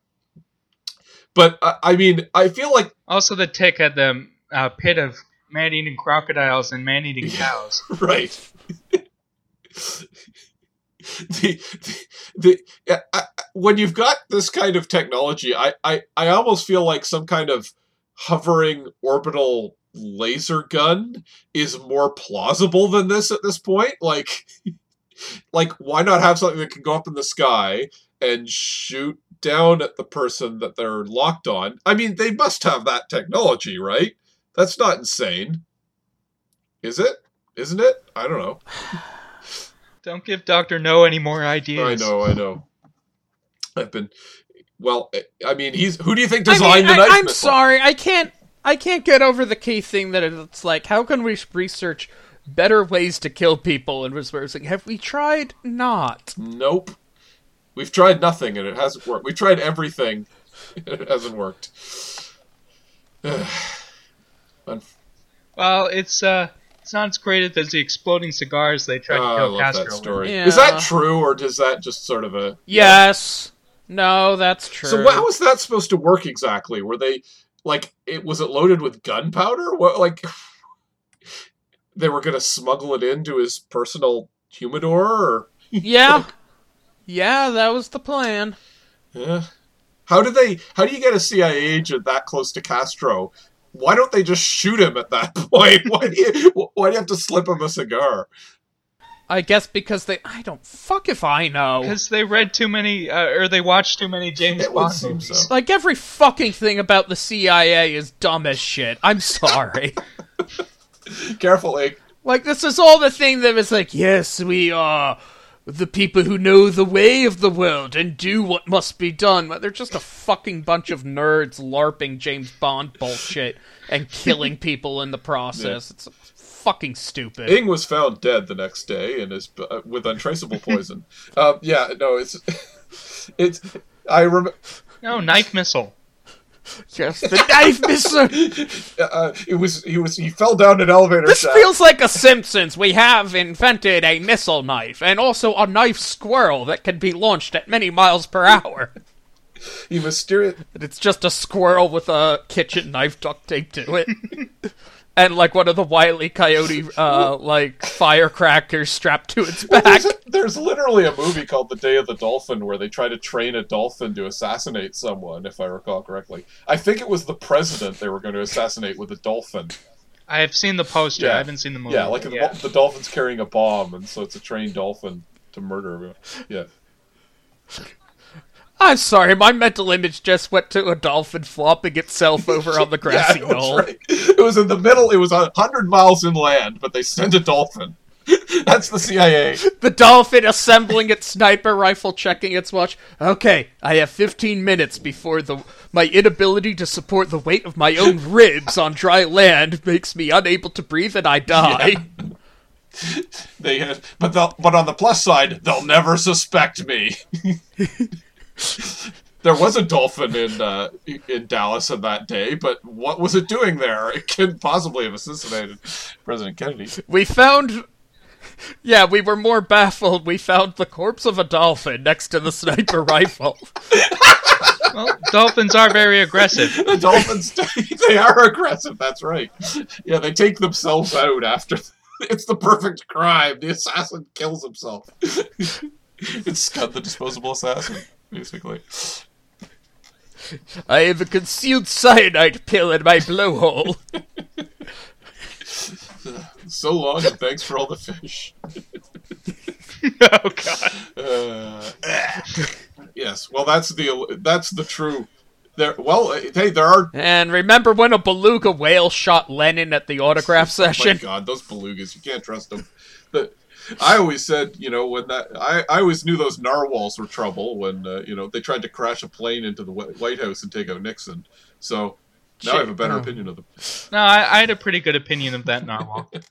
But uh, I mean, I feel like Also, the tick had the uh, pit of man-eating crocodiles and man-eating cows. right. the the, the I, when you've got this kind of technology, I, I, I almost feel like some kind of hovering orbital laser gun is more plausible than this at this point. Like, like why not have something that can go up in the sky and shoot down at the person that they're locked on? I mean, they must have that technology, right? That's not insane, is it? Isn't it? I don't know. Don't give Doctor No any more ideas. I know, I know. I've been. Well, I mean, he's. Who do you think I designed mean, the I, knife I'm missile? sorry, I can't. I can't get over the key thing that it's like, how can we research better ways to kill people? And was where like, have we tried? Not. Nope. We've tried nothing and it hasn't worked. We've tried everything and it hasn't worked. Well, it's uh, it's not as great as the exploding cigars they tried Oh, to I kill love Castro that with. story. Yeah. Is that true or does that just sort of a. Yes. No, that's true. So how was that supposed to work exactly? Were they like it was it loaded with gunpowder? What like they were gonna smuggle it into his personal humidor or yeah. Yeah, that was the plan. Yeah. How do they? How do you get a CIA agent that close to Castro? Why don't they just shoot him at that point? Why do you? Why do you have to slip him a cigar? I guess because they. I don't. Fuck if I know. Because they read too many, uh, or they watched too many James It would Bond seem movies. so. Like every fucking thing about the CIA is dumb as shit. I'm sorry. Careful, Ig. like this is all the thing that was like, yes, we are the people who know the way of the world and do what must be done. They're just a fucking bunch of nerds larping James Bond bullshit and killing people in the process. It's fucking stupid. Ing was found dead the next day and is uh, with untraceable poison. um, yeah, no, it's it's. I remember. No, knife missile. Just the knife missile. Uh, it was he was he fell down an elevator This shaft. feels like a Simpsons. We have invented a missile knife and also a knife squirrel that can be launched at many miles per hour. he mysterious. It's just a squirrel with a kitchen knife duct taped to it. and like one of the wily coyote uh like firecrackers strapped to its Well, back. there's, a- there's literally a movie called The Day of the Dolphin where they try to train a dolphin to assassinate someone, if I recall correctly. I think it was the president they were going to assassinate with a dolphin. I have seen the poster. Yeah. I haven't seen the movie. Yeah, like yeah. The, the dolphin's carrying a bomb, and so it's a trained dolphin to murder everyone. Yeah. I'm sorry, my mental image just went to a dolphin flopping itself over on the grassy yeah, it was, knoll. right. it was in the middle, it was a hundred miles inland, but they sent a dolphin. That's the CIA. The dolphin assembling its sniper rifle, checking its watch. Okay, I have 15 minutes before the my inability to support the weight of my own ribs on dry land makes me unable to breathe and I die. They had, but they'll, but on the plus side, they'll never suspect me. There was a dolphin in uh, in Dallas on that day, but what was it doing there? It couldn't possibly have assassinated President Kennedy. We found. Yeah, we were more baffled. We found the corpse of a dolphin next to the sniper rifle. Well, dolphins are very aggressive. The dolphins, they are aggressive. That's right. Yeah, they take themselves out after. It's the perfect crime. The assassin kills himself. it's Scud the disposable assassin, basically. I have a concealed cyanide pill in my blowhole. So long, and thanks for all the fish. oh god. Uh, yes, well, that's the that's the true. There, well, uh, hey, there are. And remember when a beluga whale shot Lenin at the autograph session? Oh my? God, those belugas, you can't trust them. But I always said, you know, when that I, I always knew those narwhals were trouble when uh, you know they tried to crash a plane into the White House and take out Nixon. So now I have a better Oh. opinion of them. No, I, I had a pretty good opinion of that narwhal.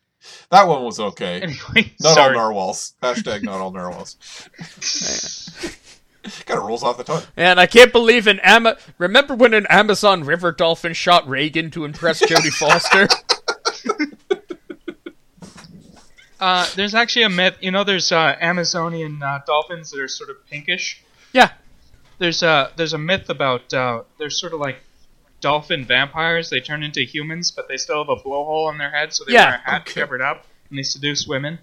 That one was okay. Anyway, Not sorry. all narwhals. Hashtag not all narwhals. kind of rolls off the tongue. And I can't believe an Ama. Remember when an Amazon River dolphin shot Reagan to impress Jodie Foster? Uh, there's actually a myth. You know, there's uh, Amazonian uh, dolphins that are sort of pinkish. yeah. There's a there's a myth about uh, they're sort of like dolphin vampires. They turn into humans, but they still have a blowhole on their head, so they Yeah, wear a hat okay. to cover it up, and they seduce women.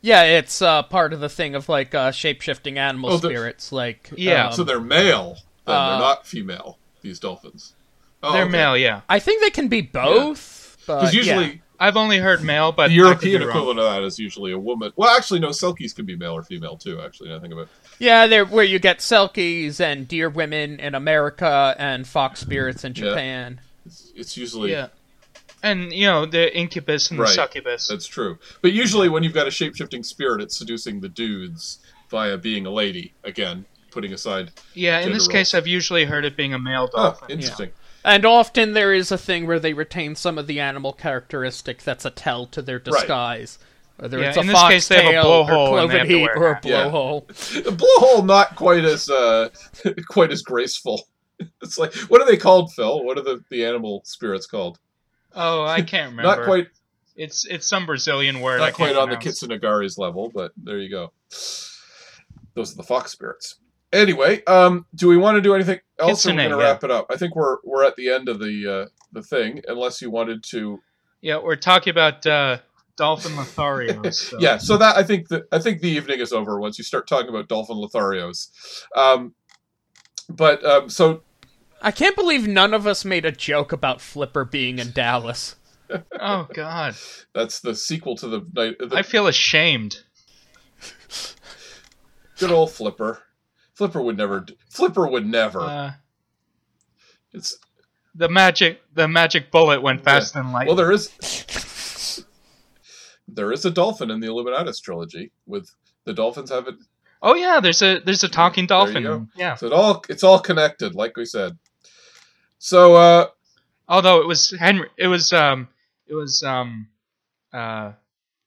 Yeah, it's uh, part of the thing of like uh, shape shifting animal Oh, spirits. Like Yeah, um, so they're male. Then uh, they're not female. These dolphins. Oh, They're okay. male, yeah. I think they can be both. Because yeah. usually I've only heard male, but the European could be wrong. equivalent of that is usually a woman. Well, actually, no. Selkies can be male or female too. Actually, now I think of it. Yeah, they're where you get selkies and deer women in America and fox spirits in Yeah. Japan. It's, it's usually Yeah. And you know the incubus and Right. the succubus. That's true. But usually, when you've got a shape shifting spirit, it's seducing the dudes via being a lady. Again, putting aside. yeah, in this gender case, I've usually heard it being a male Oh, dolphin. interesting. And often there is a thing where they retain some of the animal characteristic that's a tell to their disguise. Whether Yeah, it's a in this case, they have a foxtail or cloven they heat a or a hat. Yeah. blowhole. The blowhole not quite as uh, quite as graceful. It's like what are they called, Phil? What are the, the animal spirits called? Oh, I can't remember. Not quite It's it's some Brazilian word. Not quite can't on the pronounce. Kitsunagari's level, but there you go. Those are the fox spirits. Anyway, um, do we want to do anything else? Or we're going to yeah. wrap it up. I think we're we're at the end of the uh, the thing, unless you wanted to. Yeah, we're talking about uh, dolphin lotharios. So. Yeah, so that I think that I think the evening is over once you start talking about dolphin lotharios. Um, but um, so I can't believe none of us made a joke about Flipper being in Dallas. Oh God, that's the sequel to the night. The I feel ashamed. good old Flipper. Flipper would never. Flipper would never. Uh, it's the magic the magic bullet went faster than light. well, there is. There is a dolphin in the Illuminatus trilogy. With the dolphins have it, oh yeah, there's a there's a talking There you dolphin. go. Yeah. so it all it's all connected, like we said. So uh, Although it was Henry, it was um, it was um, uh,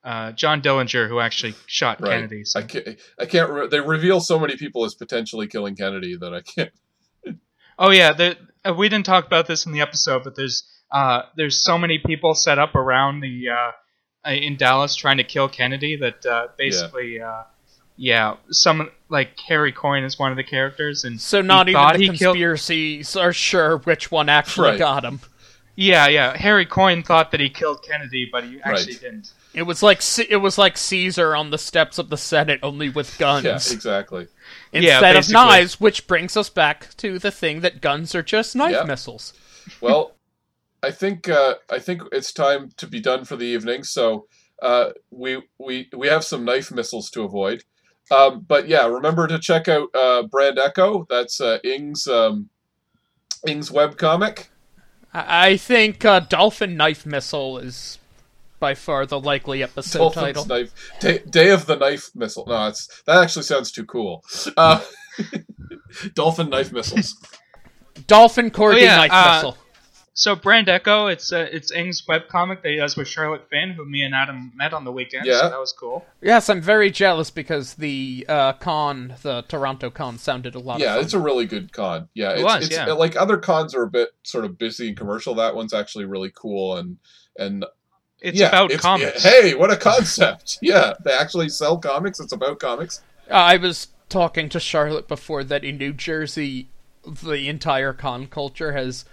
uh, John Dillinger who actually shot right, Kennedy. So. I can't. I can't. Re- they reveal so many people as potentially killing Kennedy that I can't. Oh yeah, there, uh, we didn't talk about this in the episode, but there's uh, there's so many people set up around the uh, uh, in Dallas trying to kill Kennedy that uh, basically, uh, yeah, some like Harry Coin is one of the characters, and So not he even the he killed. conspiracies are sure which one actually Right. got him. Yeah, yeah, Harry Coin thought that he killed Kennedy, but he actually Right. didn't. It was like it was like Caesar on the steps of the Senate, only with guns Yeah, exactly. Yeah, instead of knives. Which brings us back to the thing that guns are just knife Yeah. missiles. Well, I think uh, I think it's time to be done for the evening. So uh, we we we have some knife missiles to avoid. Um, but yeah, remember to check out uh, Brand Echo. That's uh, Ing's um, Ing's webcomic. I, I think uh, dolphin knife missile is by far the likely episode Dolphin's title. knife Day, Day of the Knife Missile. No, it's that actually sounds too cool. Uh, Dolphin knife missiles. Dolphin corgi Oh, yeah, knife uh, missile. So Brand Echo, it's uh, it's Ing's webcomic that he does with Charlotte Finn, who me and Adam met on the weekend. Yeah. so that was cool. Yes, I'm very jealous because the uh, con, the Toronto con, sounded a lot Yeah, of fun. it's a really good con. Yeah, It it's, was, it's yeah. like other cons are a bit sort of busy and commercial. That one's actually really cool and and It's yeah, about it's- comics. Hey, what a concept! yeah, they actually sell comics. It's about comics. Uh, I was talking to Charlotte before that in New Jersey, the entire con culture has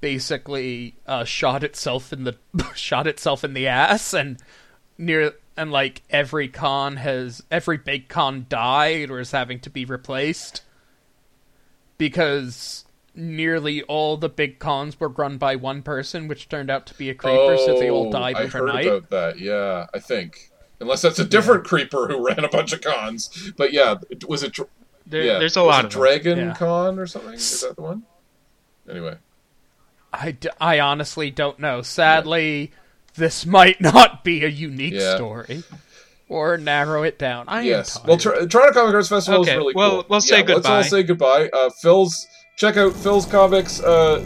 basically uh, shot itself in the shot itself in the ass, and near and like every con has every big con died or is having to be replaced because nearly all the big cons were run by one person, which turned out to be a creeper, so they all Oh, died I overnight. heard about that. Yeah, I think unless that's a different creeper who ran a bunch of cons. But yeah, it- was it? There, yeah, there's a was lot it of. Dragon Yeah. Con or something. Is that the one? Anyway, I, d- I honestly don't know. Sadly, this might not be a unique Yeah. story. Or narrow it down. I yes. am tired. Well, Tor- Toronto Comic Arts Festival Okay, is really well, cool. we'll say yeah, Let's all say goodbye. Uh, Phil's check out Phil's comics, uh,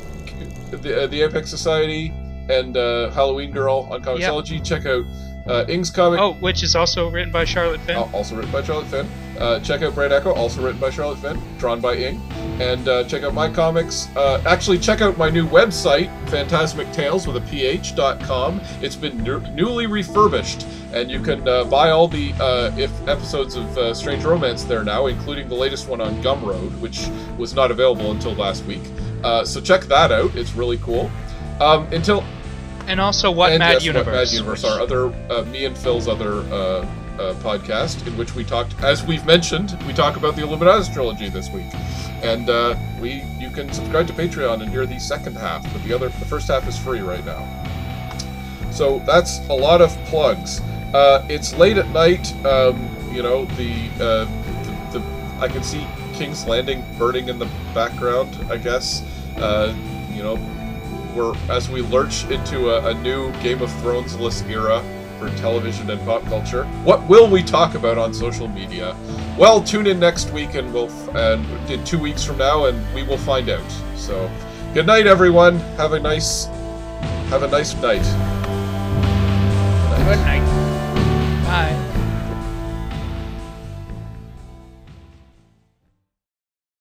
the uh, the Apex Society, and uh, Halloween Girl on Comixology. Check out uh, Ing's comic. Oh, which is also written by Charlotte Finn. Uh, also written by Charlotte Finn. Uh, check out Brand Echo, also written by Charlotte Finn, drawn by Ing. And uh, check out my comics. Uh, actually, check out my new website, Phantasmic Tales with a ph.com. It's been new- newly refurbished, and you can uh, buy all the uh, if episodes of uh, Strange Romance there now, including the latest one on Gumroad, which was not available until last week. Uh, so check that out; it's really cool. Um, until and also What and Mad yes, Universe. What Mad Universe, our other uh, me and Phil's other uh, uh, podcast in which we talked, as we've mentioned, we talk about the Illuminatus trilogy this week, and uh, we you can subscribe to Patreon and hear the second half, but the other the first half is free right now. So that's a lot of plugs. Uh, it's late at night. Um, you know the, uh, the the I can see King's Landing burning in the background. I guess. Uh, you know, we're as we lurch into a, a new Game of Thrones-less era for television and pop culture. What will we talk about on social media? Well, tune in next week, and we'll and in two weeks from now, and we will find out. So, good night, everyone. Have a nice have a nice night. Good night.